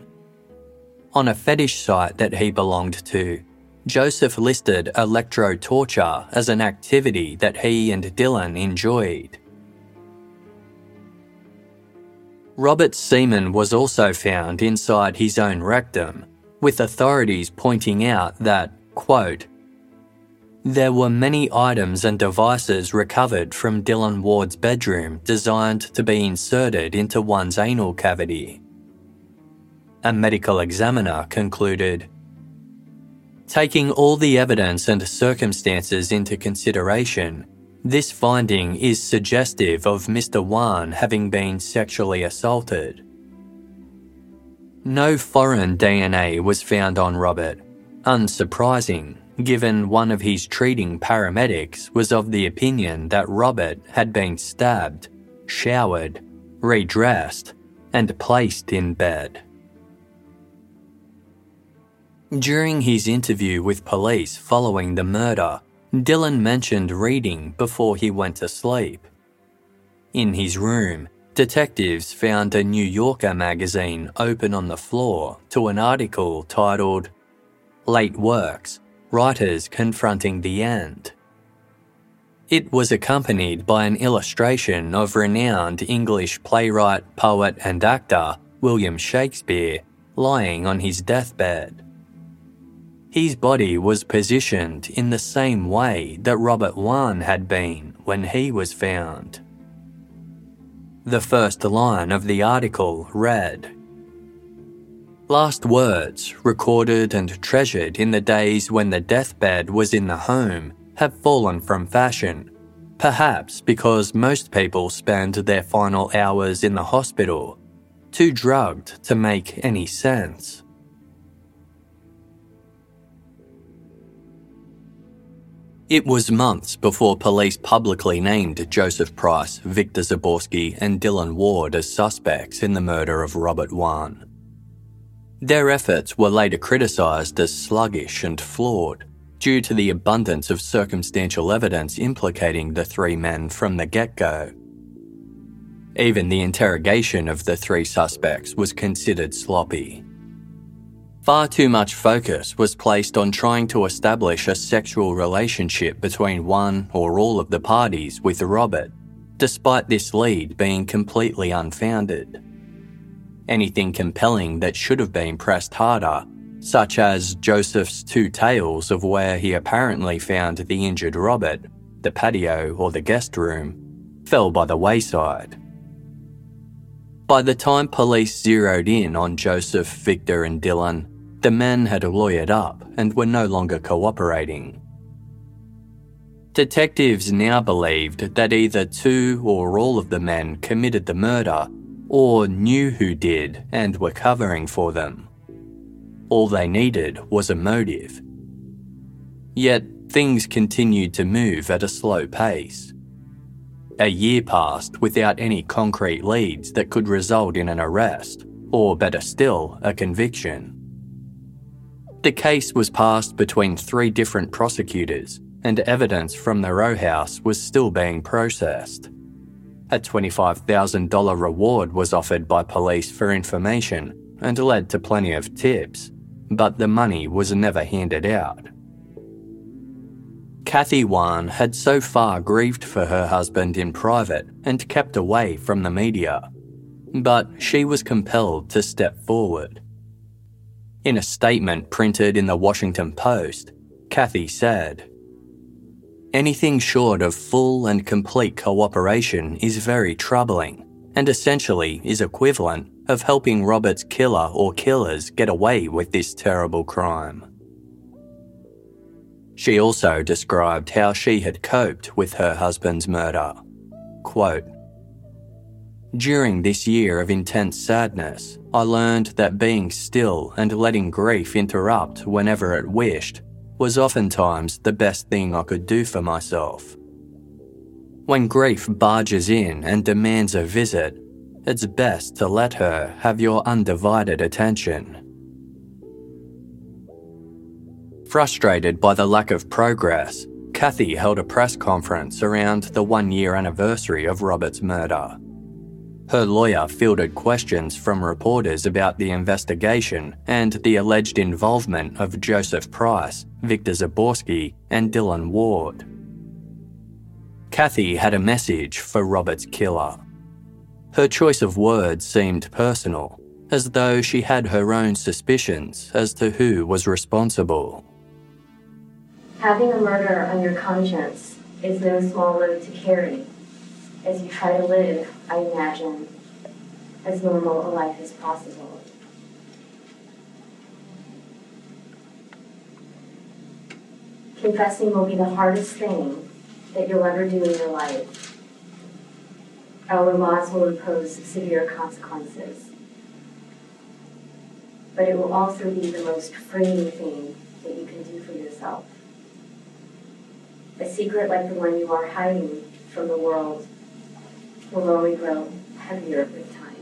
On a fetish site that he belonged to, Joseph listed electro torture as an activity that he and Dylan enjoyed. Robert's semen was also found inside his own rectum, with authorities pointing out that, quote, there were many items and devices recovered from Dylan Ward's bedroom designed to be inserted into one's anal cavity. A medical examiner concluded Taking all the evidence and circumstances into consideration, this finding is suggestive of Mr. Wone having been sexually assaulted. No foreign DNA was found on Robert, unsurprising given one of his treating paramedics was of the opinion that Robert had been stabbed, showered, redressed, and placed in bed. During his interview with police following the murder, Dylan mentioned reading before he went to sleep. In his room, detectives found a New Yorker magazine open on the floor to an article titled Late Works writers confronting the end. It was accompanied by an illustration of renowned English playwright, poet, and actor William Shakespeare lying on his deathbed. His body was positioned in the same way that Robert Wone had been when he was found. The first line of the article read Last words, recorded and treasured in the days when the deathbed was in the home, have fallen from fashion. Perhaps because most people spend their final hours in the hospital, too drugged to make any sense. It was months before police publicly named Joseph Price, Victor Zaborsky, and Dylan Ward as suspects in the murder of Robert Wone. Their efforts were later criticised as sluggish and flawed due to the abundance of circumstantial evidence implicating the three men from the get go. Even the interrogation of the three suspects was considered sloppy. Far too much focus was placed on trying to establish a sexual relationship between one or all of the parties with Robert, despite this lead being completely unfounded anything compelling that should have been pressed harder, such as Joseph's two tales of where he apparently found the injured Robert, the patio or the guest room, fell by the wayside. By the time police zeroed in on Joseph, Victor, and Dylan, the men had lawyered up and were no longer cooperating. Detectives now believed that either two or all of the men committed the murder or knew who did and were covering for them. All they needed was a motive. Yet things continued to move at a slow pace. A year passed without any concrete leads that could result in an arrest, or better still, a conviction. The case was passed between three different prosecutors, and evidence from the row house was still being processed. A $25,000 reward was offered by police for information and led to plenty of tips, but the money was never handed out. Kathy Wone had so far grieved for her husband in private and kept away from the media, but she was compelled to step forward. In a statement printed in the Washington Post, Kathy said, Anything short of full and complete cooperation is very troubling, and essentially is equivalent of helping Robert's killer or killers get away with this terrible crime. She also described how she had coped with her husband's murder. Quote, During this year of intense sadness, I learned that being still and letting grief interrupt whenever it wished was oftentimes the best thing I could do for myself. When grief barges in and demands a visit, it's best to let her have your undivided attention. Frustrated by the lack of progress, Kathy held a press conference around the one year anniversary of Robert's murder. Her lawyer fielded questions from reporters about the investigation and the alleged involvement of Joseph Price, Victor Zaborsky, and Dylan Ward. Kathy had a message for Robert's killer. Her choice of words seemed personal, as though she had her own suspicions as to who was responsible. Having a murder on your conscience is no small load to carry as you try to live, I imagine, as normal a life as possible. Confessing will be the hardest thing that you'll ever do in your life. Our laws will impose severe consequences. But it will also be the most freeing thing that you can do for yourself. A secret like the one you are hiding from the world will only grow heavier with time.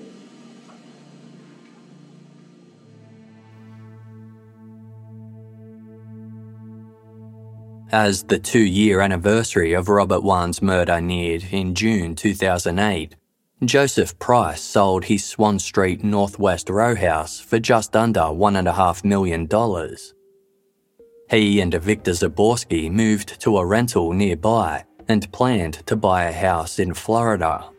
As the two year anniversary of Robert Wone's murder neared in June 2008, Joseph Price sold his Swann Street Northwest row house for just under $1.5 million. He and Victor Zaborsky moved to a rental nearby and planned to buy a house in Florida.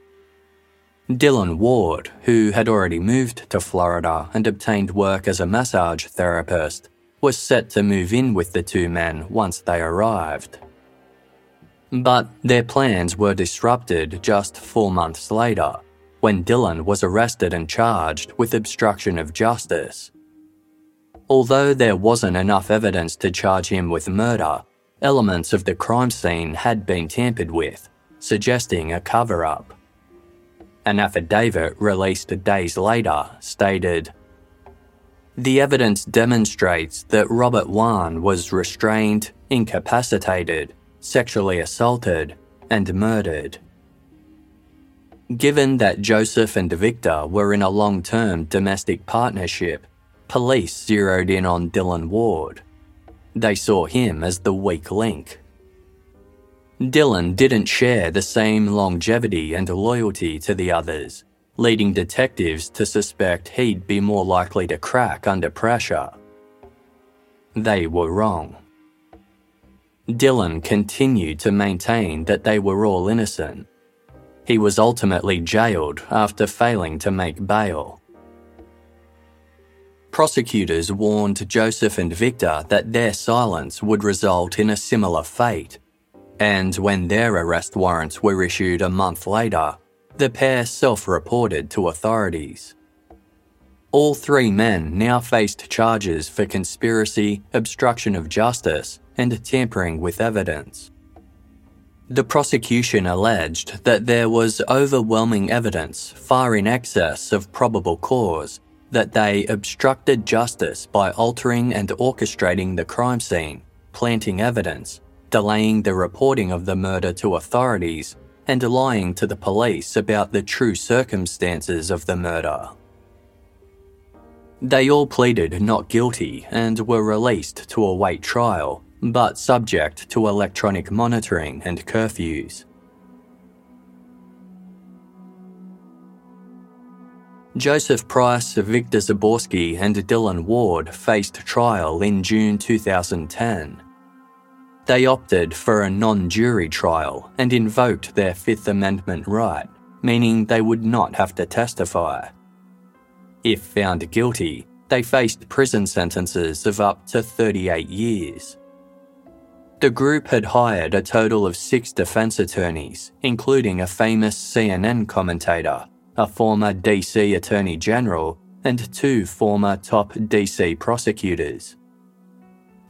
Dylan Ward, who had already moved to Florida and obtained work as a massage therapist, was set to move in with the two men once they arrived. But their plans were disrupted just four months later, when Dylan was arrested and charged with obstruction of justice. Although there wasn't enough evidence to charge him with murder, elements of the crime scene had been tampered with, suggesting a cover up. An affidavit released days later stated the evidence demonstrates that Robert Wone was restrained, incapacitated, sexually assaulted, and murdered. Given that Joseph and Victor were in a long term domestic partnership, police zeroed in on Dylan Ward. They saw him as the weak link. Dylan didn't share the same longevity and loyalty to the others leading detectives to suspect he'd be more likely to crack under pressure. They were wrong. Dylan continued to maintain that they were all innocent. He was ultimately jailed after failing to make bail. Prosecutors warned Joseph and Victor that their silence would result in a similar fate, and when their arrest warrants were issued a month later, the pair self reported to authorities. All three men now faced charges for conspiracy, obstruction of justice, and tampering with evidence. The prosecution alleged that there was overwhelming evidence, far in excess of probable cause, that they obstructed justice by altering and orchestrating the crime scene, planting evidence, delaying the reporting of the murder to authorities, and lying to the police about the true circumstances of the murder. They all pleaded not guilty and were released to await trial, but subject to electronic monitoring and curfews. Joseph Price, Victor Zaborsky, and Dylan Ward faced trial in June 2010. They opted for a non jury trial and invoked their Fifth Amendment right, meaning they would not have to testify. If found guilty, they faced prison sentences of up to 38 years. The group had hired a total of six defense attorneys, including a famous CNN commentator, a former DC Attorney General, and two former top DC prosecutors.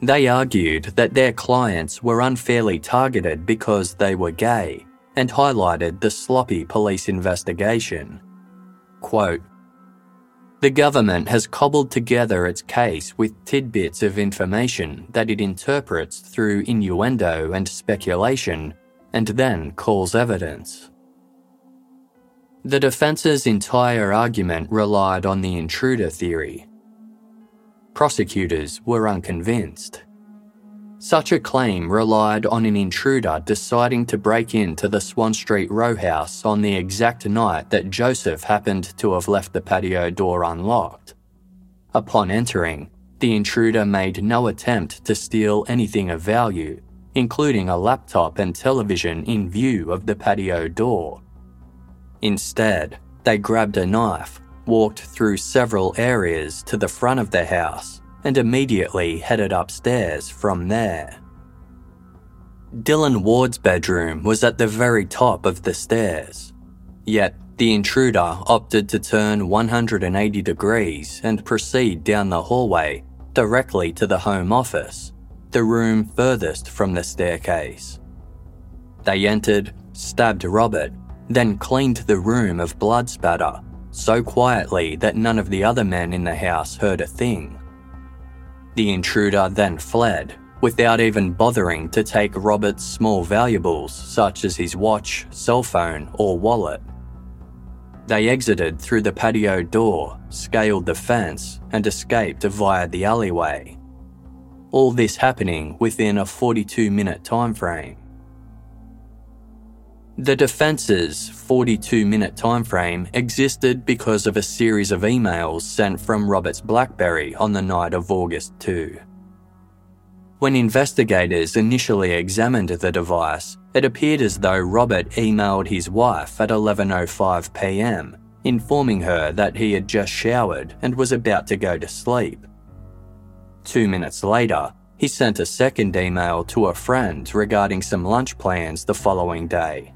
They argued that their clients were unfairly targeted because they were gay and highlighted the sloppy police investigation, Quote, the government has cobbled together its case with tidbits of information that it interprets through innuendo and speculation and then calls evidence. The defence's entire argument relied on the intruder theory. Prosecutors were unconvinced. Such a claim relied on an intruder deciding to break into the Swann Street row house on the exact night that Joseph happened to have left the patio door unlocked. Upon entering, the intruder made no attempt to steal anything of value, including a laptop and television in view of the patio door. Instead, they grabbed a knife, walked through several areas to the front of the house, and immediately headed upstairs from there. Dylan Ward's bedroom was at the very top of the stairs, yet the intruder opted to turn 180 degrees and proceed down the hallway directly to the home office, the room furthest from the staircase. They entered, stabbed Robert, then cleaned the room of blood spatter so quietly that none of the other men in the house heard a thing. The intruder then fled, without even bothering to take Robert's small valuables such as his watch, cell phone, or wallet. They exited through the patio door, scaled the fence, and escaped via the alleyway. All this happening within a 42 minute time frame. The defence's 42 minute timeframe existed because of a series of emails sent from Robert's Blackberry on the night of August 2. When investigators initially examined the device, it appeared as though Robert emailed his wife at 11:05 p.m., informing her that he had just showered and was about to go to sleep. 2 minutes later, he sent a second email to a friend regarding some lunch plans the following day.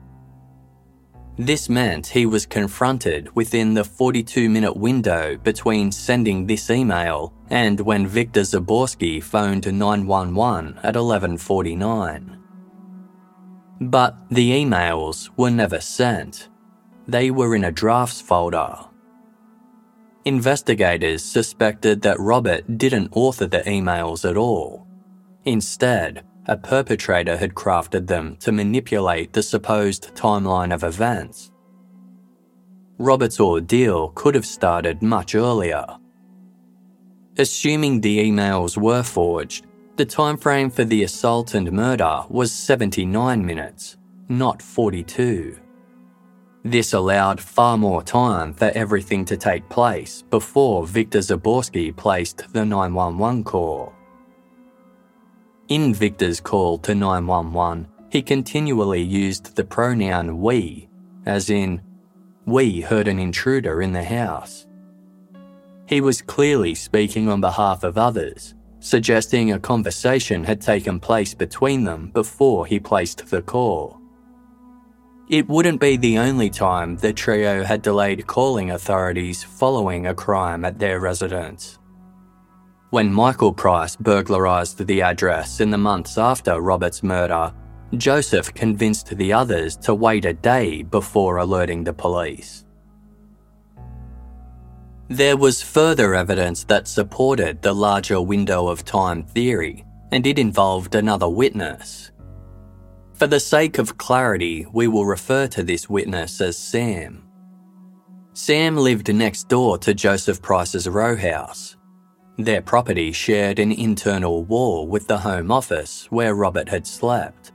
This meant he was confronted within the 42 minute window between sending this email and when Victor Zaborsky phoned 911 at 11:49. But the emails were never sent. They were in a drafts folder. Investigators suspected that Robert didn't author the emails at all. Instead, a perpetrator had crafted them to manipulate the supposed timeline of events. Robert's ordeal could have started much earlier. Assuming the emails were forged, the time frame for the assault and murder was 79 minutes, not 42. This allowed far more time for everything to take place before Victor Zaborsky placed the 911 call. In Victor's call to 911, he continually used the pronoun we, as in, we heard an intruder in the house. He was clearly speaking on behalf of others, suggesting a conversation had taken place between them before he placed the call. It wouldn't be the only time the trio had delayed calling authorities following a crime at their residence. When Michael Price burglarised the address in the months after Robert's murder, Joseph convinced the others to wait a day before alerting the police. There was further evidence that supported the larger window of time theory, and it involved another witness. For the sake of clarity, we will refer to this witness as Sam. Sam lived next door to Joseph Price's row house their property shared an internal wall with the Home Office where Robert had slept.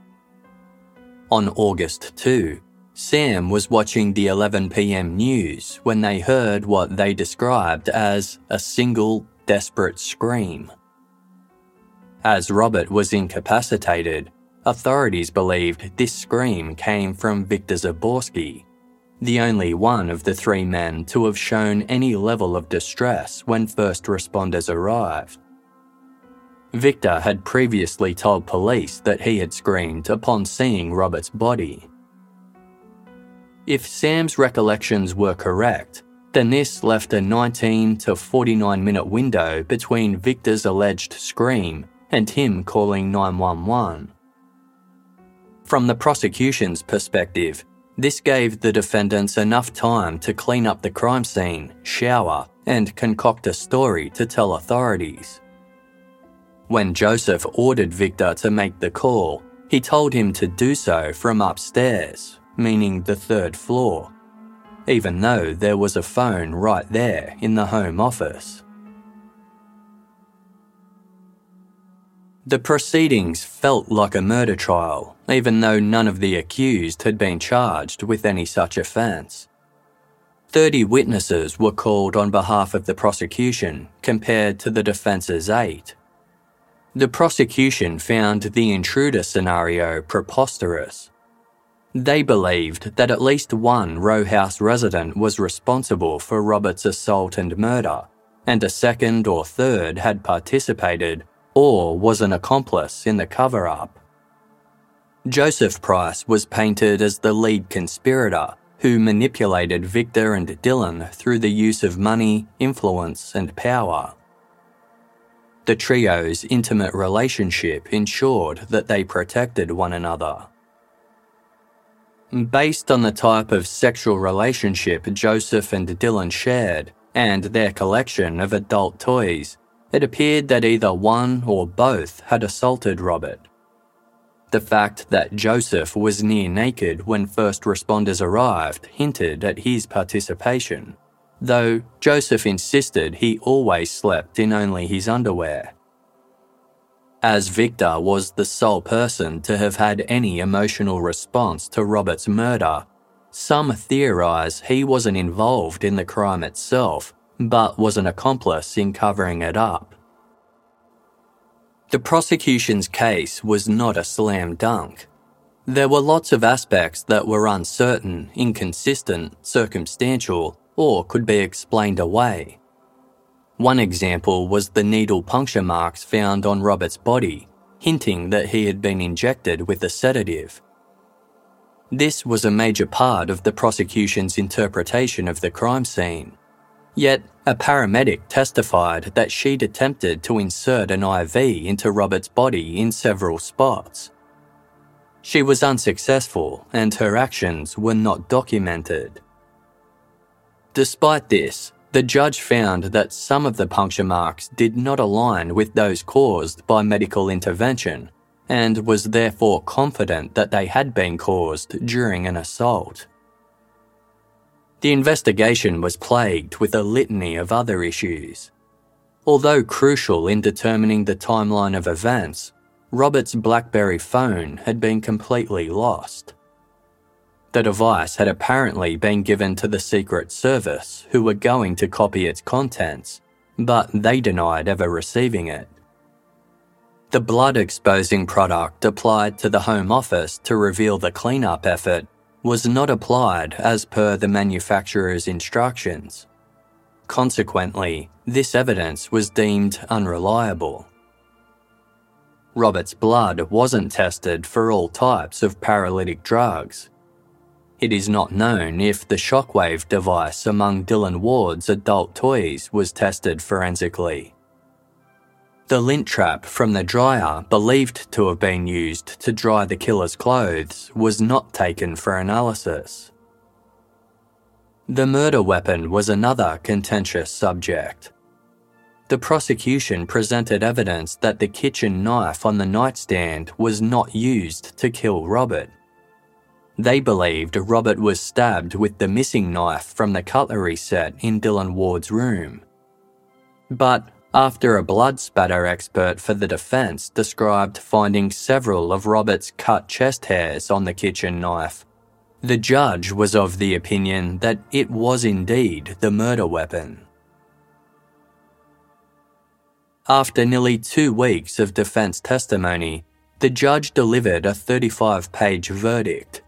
On August 2, Sam was watching the 11pm news when they heard what they described as a single, desperate scream. As Robert was incapacitated, authorities believed this scream came from Victor Zaborsky, the only one of the three men to have shown any level of distress when first responders arrived. Victor had previously told police that he had screamed upon seeing Robert's body. If Sam's recollections were correct, then this left a 19 to 49 minute window between Victor's alleged scream and him calling 911. From the prosecution's perspective, This gave the defendants enough time to clean up the crime scene, shower, and concoct a story to tell authorities. When Joseph ordered Victor to make the call, he told him to do so from upstairs, meaning the third floor, even though there was a phone right there in the Home Office. The proceedings felt like a murder trial, even though none of the accused had been charged with any such offence. 30 witnesses were called on behalf of the prosecution, compared to the defence's eight. The prosecution found the intruder scenario preposterous. They believed that at least one row house resident was responsible for Robert's assault and murder, and a second or third had participated or was an accomplice in the cover up. Joseph Price was painted as the lead conspirator who manipulated Victor and Dylan through the use of money, influence, and power. The trio's intimate relationship ensured that they protected one another. Based on the type of sexual relationship Joseph and Dylan shared and their collection of adult toys, it appeared that either one or both had assaulted Robert. The fact that Joseph was near naked when first responders arrived hinted at his participation, though Joseph insisted he always slept in only his underwear. As Victor was the sole person to have had any emotional response to Robert's murder, some theorise he wasn't involved in the crime itself but was an accomplice in covering it up. The prosecution's case was not a slam dunk. There were lots of aspects that were uncertain, inconsistent, circumstantial, or could be explained away. One example was the needle puncture marks found on Robert's body, hinting that he had been injected with a sedative. This was a major part of the prosecution's interpretation of the crime scene. Yet, a paramedic testified that she'd attempted to insert an IV into Robert's body in several spots. She was unsuccessful and her actions were not documented. Despite this, the judge found that some of the puncture marks did not align with those caused by medical intervention and was therefore confident that they had been caused during an assault. The investigation was plagued with a litany of other issues. Although crucial in determining the timeline of events, Robert's Blackberry phone had been completely lost. The device had apparently been given to the Secret Service, who were going to copy its contents, but they denied ever receiving it. The blood exposing product applied to the Home Office to reveal the cleanup effort was not applied as per the manufacturer's instructions. Consequently, this evidence was deemed unreliable. Robert's blood wasn't tested for all types of paralytic drugs. It is not known if the shockwave device among Dylan Ward's adult toys was tested forensically. The lint trap from the dryer, believed to have been used to dry the killer's clothes, was not taken for analysis. The murder weapon was another contentious subject. The prosecution presented evidence that the kitchen knife on the nightstand was not used to kill Robert. They believed Robert was stabbed with the missing knife from the cutlery set in Dylan Ward's room. But after a blood spatter expert for the defence described finding several of Robert's cut chest hairs on the kitchen knife. The judge was of the opinion that it was indeed the murder weapon. After nearly two weeks of defence testimony, the judge delivered a 35 page verdict.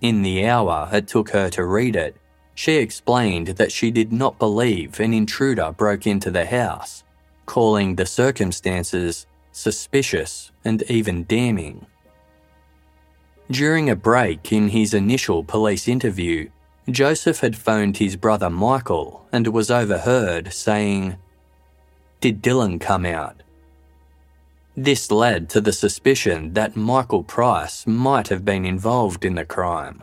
In the hour it took her to read it, she explained that she did not believe an intruder broke into the house, calling the circumstances suspicious and even damning. During a break in his initial police interview, Joseph had phoned his brother Michael and was overheard saying, Did Dylan come out? This led to the suspicion that Michael Price might have been involved in the crime.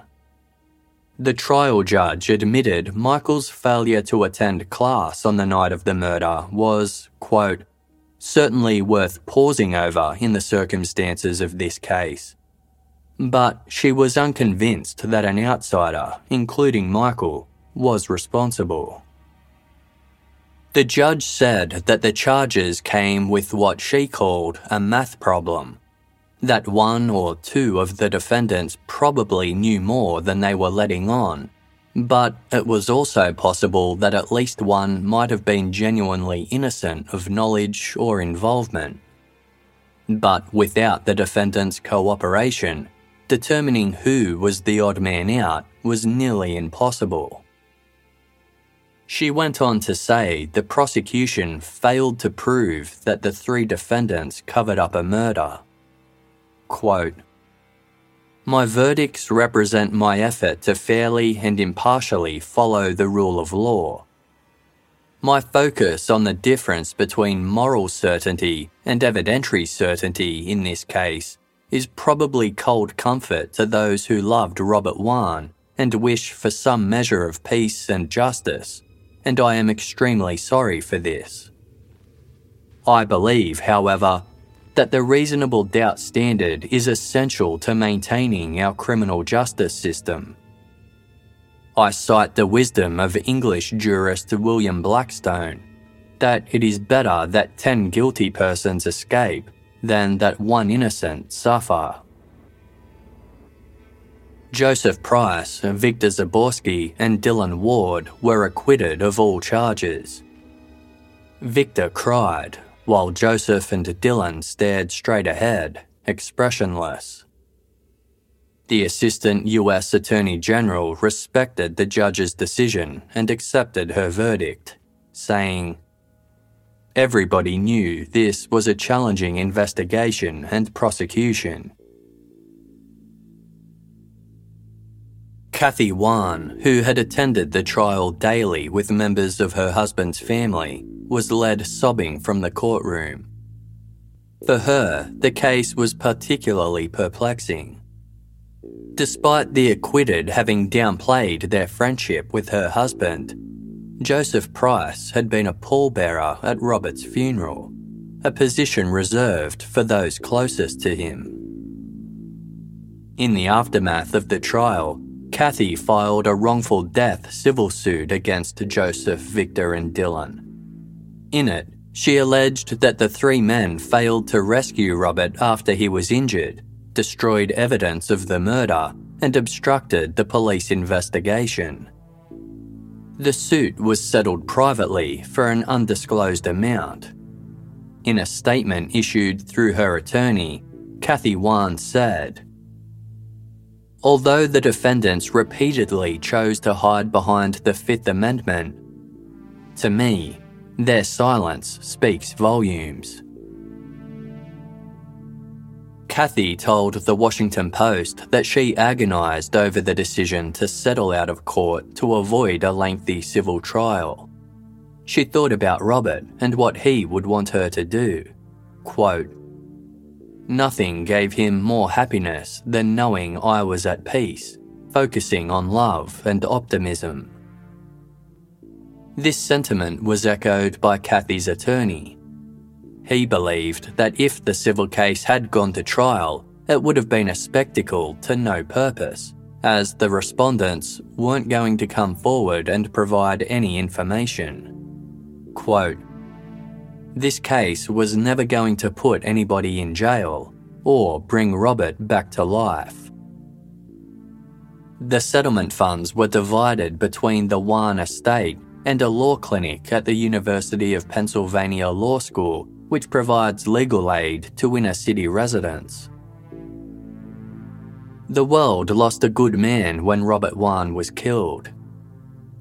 The trial judge admitted Michael's failure to attend class on the night of the murder was, quote, certainly worth pausing over in the circumstances of this case. But she was unconvinced that an outsider, including Michael, was responsible. The judge said that the charges came with what she called a math problem. That one or two of the defendants probably knew more than they were letting on, but it was also possible that at least one might have been genuinely innocent of knowledge or involvement. But without the defendant's cooperation, determining who was the odd man out was nearly impossible. She went on to say the prosecution failed to prove that the three defendants covered up a murder. Quote, my verdicts represent my effort to fairly and impartially follow the rule of law. My focus on the difference between moral certainty and evidentiary certainty in this case is probably cold comfort to those who loved Robert Wone and wish for some measure of peace and justice and I am extremely sorry for this. I believe, however, that the reasonable doubt standard is essential to maintaining our criminal justice system. I cite the wisdom of English jurist William Blackstone that it is better that 10 guilty persons escape than that one innocent suffer. Joseph Price, Victor Zaborsky, and Dylan Ward were acquitted of all charges. Victor cried, while Joseph and Dylan stared straight ahead, expressionless. The Assistant US Attorney General respected the judge's decision and accepted her verdict, saying, Everybody knew this was a challenging investigation and prosecution. Kathy Wone, who had attended the trial daily with members of her husband's family, was led sobbing from the courtroom. For her, the case was particularly perplexing. Despite the acquitted having downplayed their friendship with her husband, Joseph Price had been a pallbearer at Robert's funeral, a position reserved for those closest to him. In the aftermath of the trial, Kathy filed a wrongful death civil suit against Joseph, Victor, and Dylan. In it, she alleged that the three men failed to rescue Robert after he was injured, destroyed evidence of the murder, and obstructed the police investigation. The suit was settled privately for an undisclosed amount. In a statement issued through her attorney, Kathy Wone said, Although the defendants repeatedly chose to hide behind the Fifth Amendment, to me, their silence speaks volumes. Kathy told the Washington Post that she agonised over the decision to settle out of court to avoid a lengthy civil trial. She thought about Robert and what he would want her to do. Quote, Nothing gave him more happiness than knowing I was at peace, focusing on love and optimism. This sentiment was echoed by Kathy's attorney. He believed that if the civil case had gone to trial, it would have been a spectacle to no purpose, as the respondents weren't going to come forward and provide any information. Quote, this case was never going to put anybody in jail or bring Robert back to life. The settlement funds were divided between the Wone estate and a law clinic at the University of Pennsylvania Law School, which provides legal aid to inner city residents. The world lost a good man when Robert Wone was killed.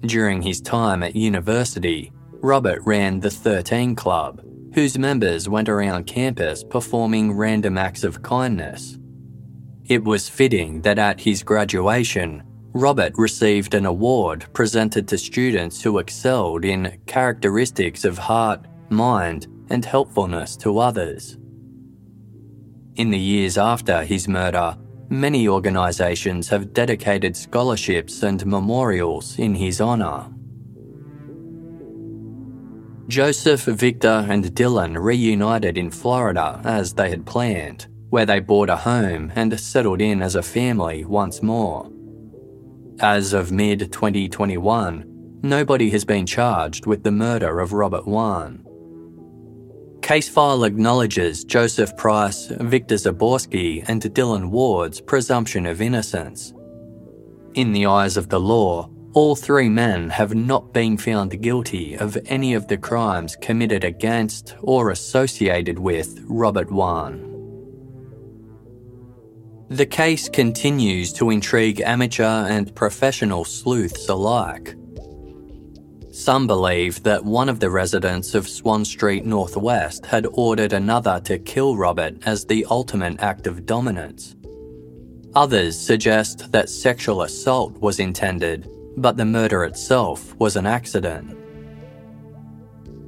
During his time at university, Robert ran the 13 Club, whose members went around campus performing random acts of kindness. It was fitting that at his graduation, Robert received an award presented to students who excelled in characteristics of heart, mind, and helpfulness to others. In the years after his murder, many organisations have dedicated scholarships and memorials in his honour. Joseph, Victor, and Dylan reunited in Florida as they had planned, where they bought a home and settled in as a family once more. As of mid 2021, nobody has been charged with the murder of Robert Wone. Case file acknowledges Joseph Price, Victor Zaborsky, and Dylan Ward's presumption of innocence. In the eyes of the law, all three men have not been found guilty of any of the crimes committed against or associated with Robert Wone. The case continues to intrigue amateur and professional sleuths alike. Some believe that one of the residents of Swann Street Northwest had ordered another to kill Robert as the ultimate act of dominance. Others suggest that sexual assault was intended but the murder itself was an accident.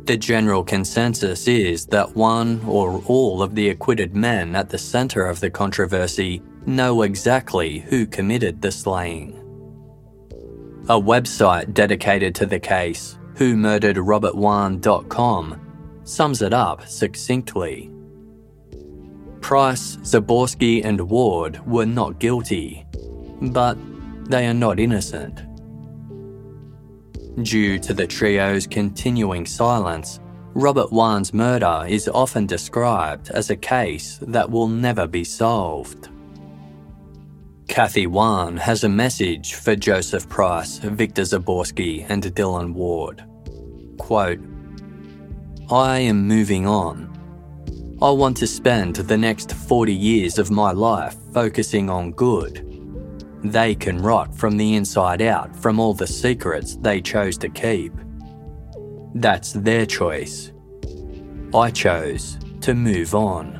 The general consensus is that one or all of the acquitted men at the centre of the controversy know exactly who committed the slaying. A website dedicated to the case, WhoMurderedRobertWone.com, sums it up succinctly. Price, Zaborsky, and Ward were not guilty, but they are not innocent. Due to the trio's continuing silence, Robert Wone's murder is often described as a case that will never be solved. Kathy Wone has a message for Joseph Price, Victor Zaborsky, and Dylan Ward. Quote, I am moving on. I want to spend the next 40 years of my life focusing on good they can rot from the inside out from all the secrets they chose to keep. That's their choice. I chose to move on.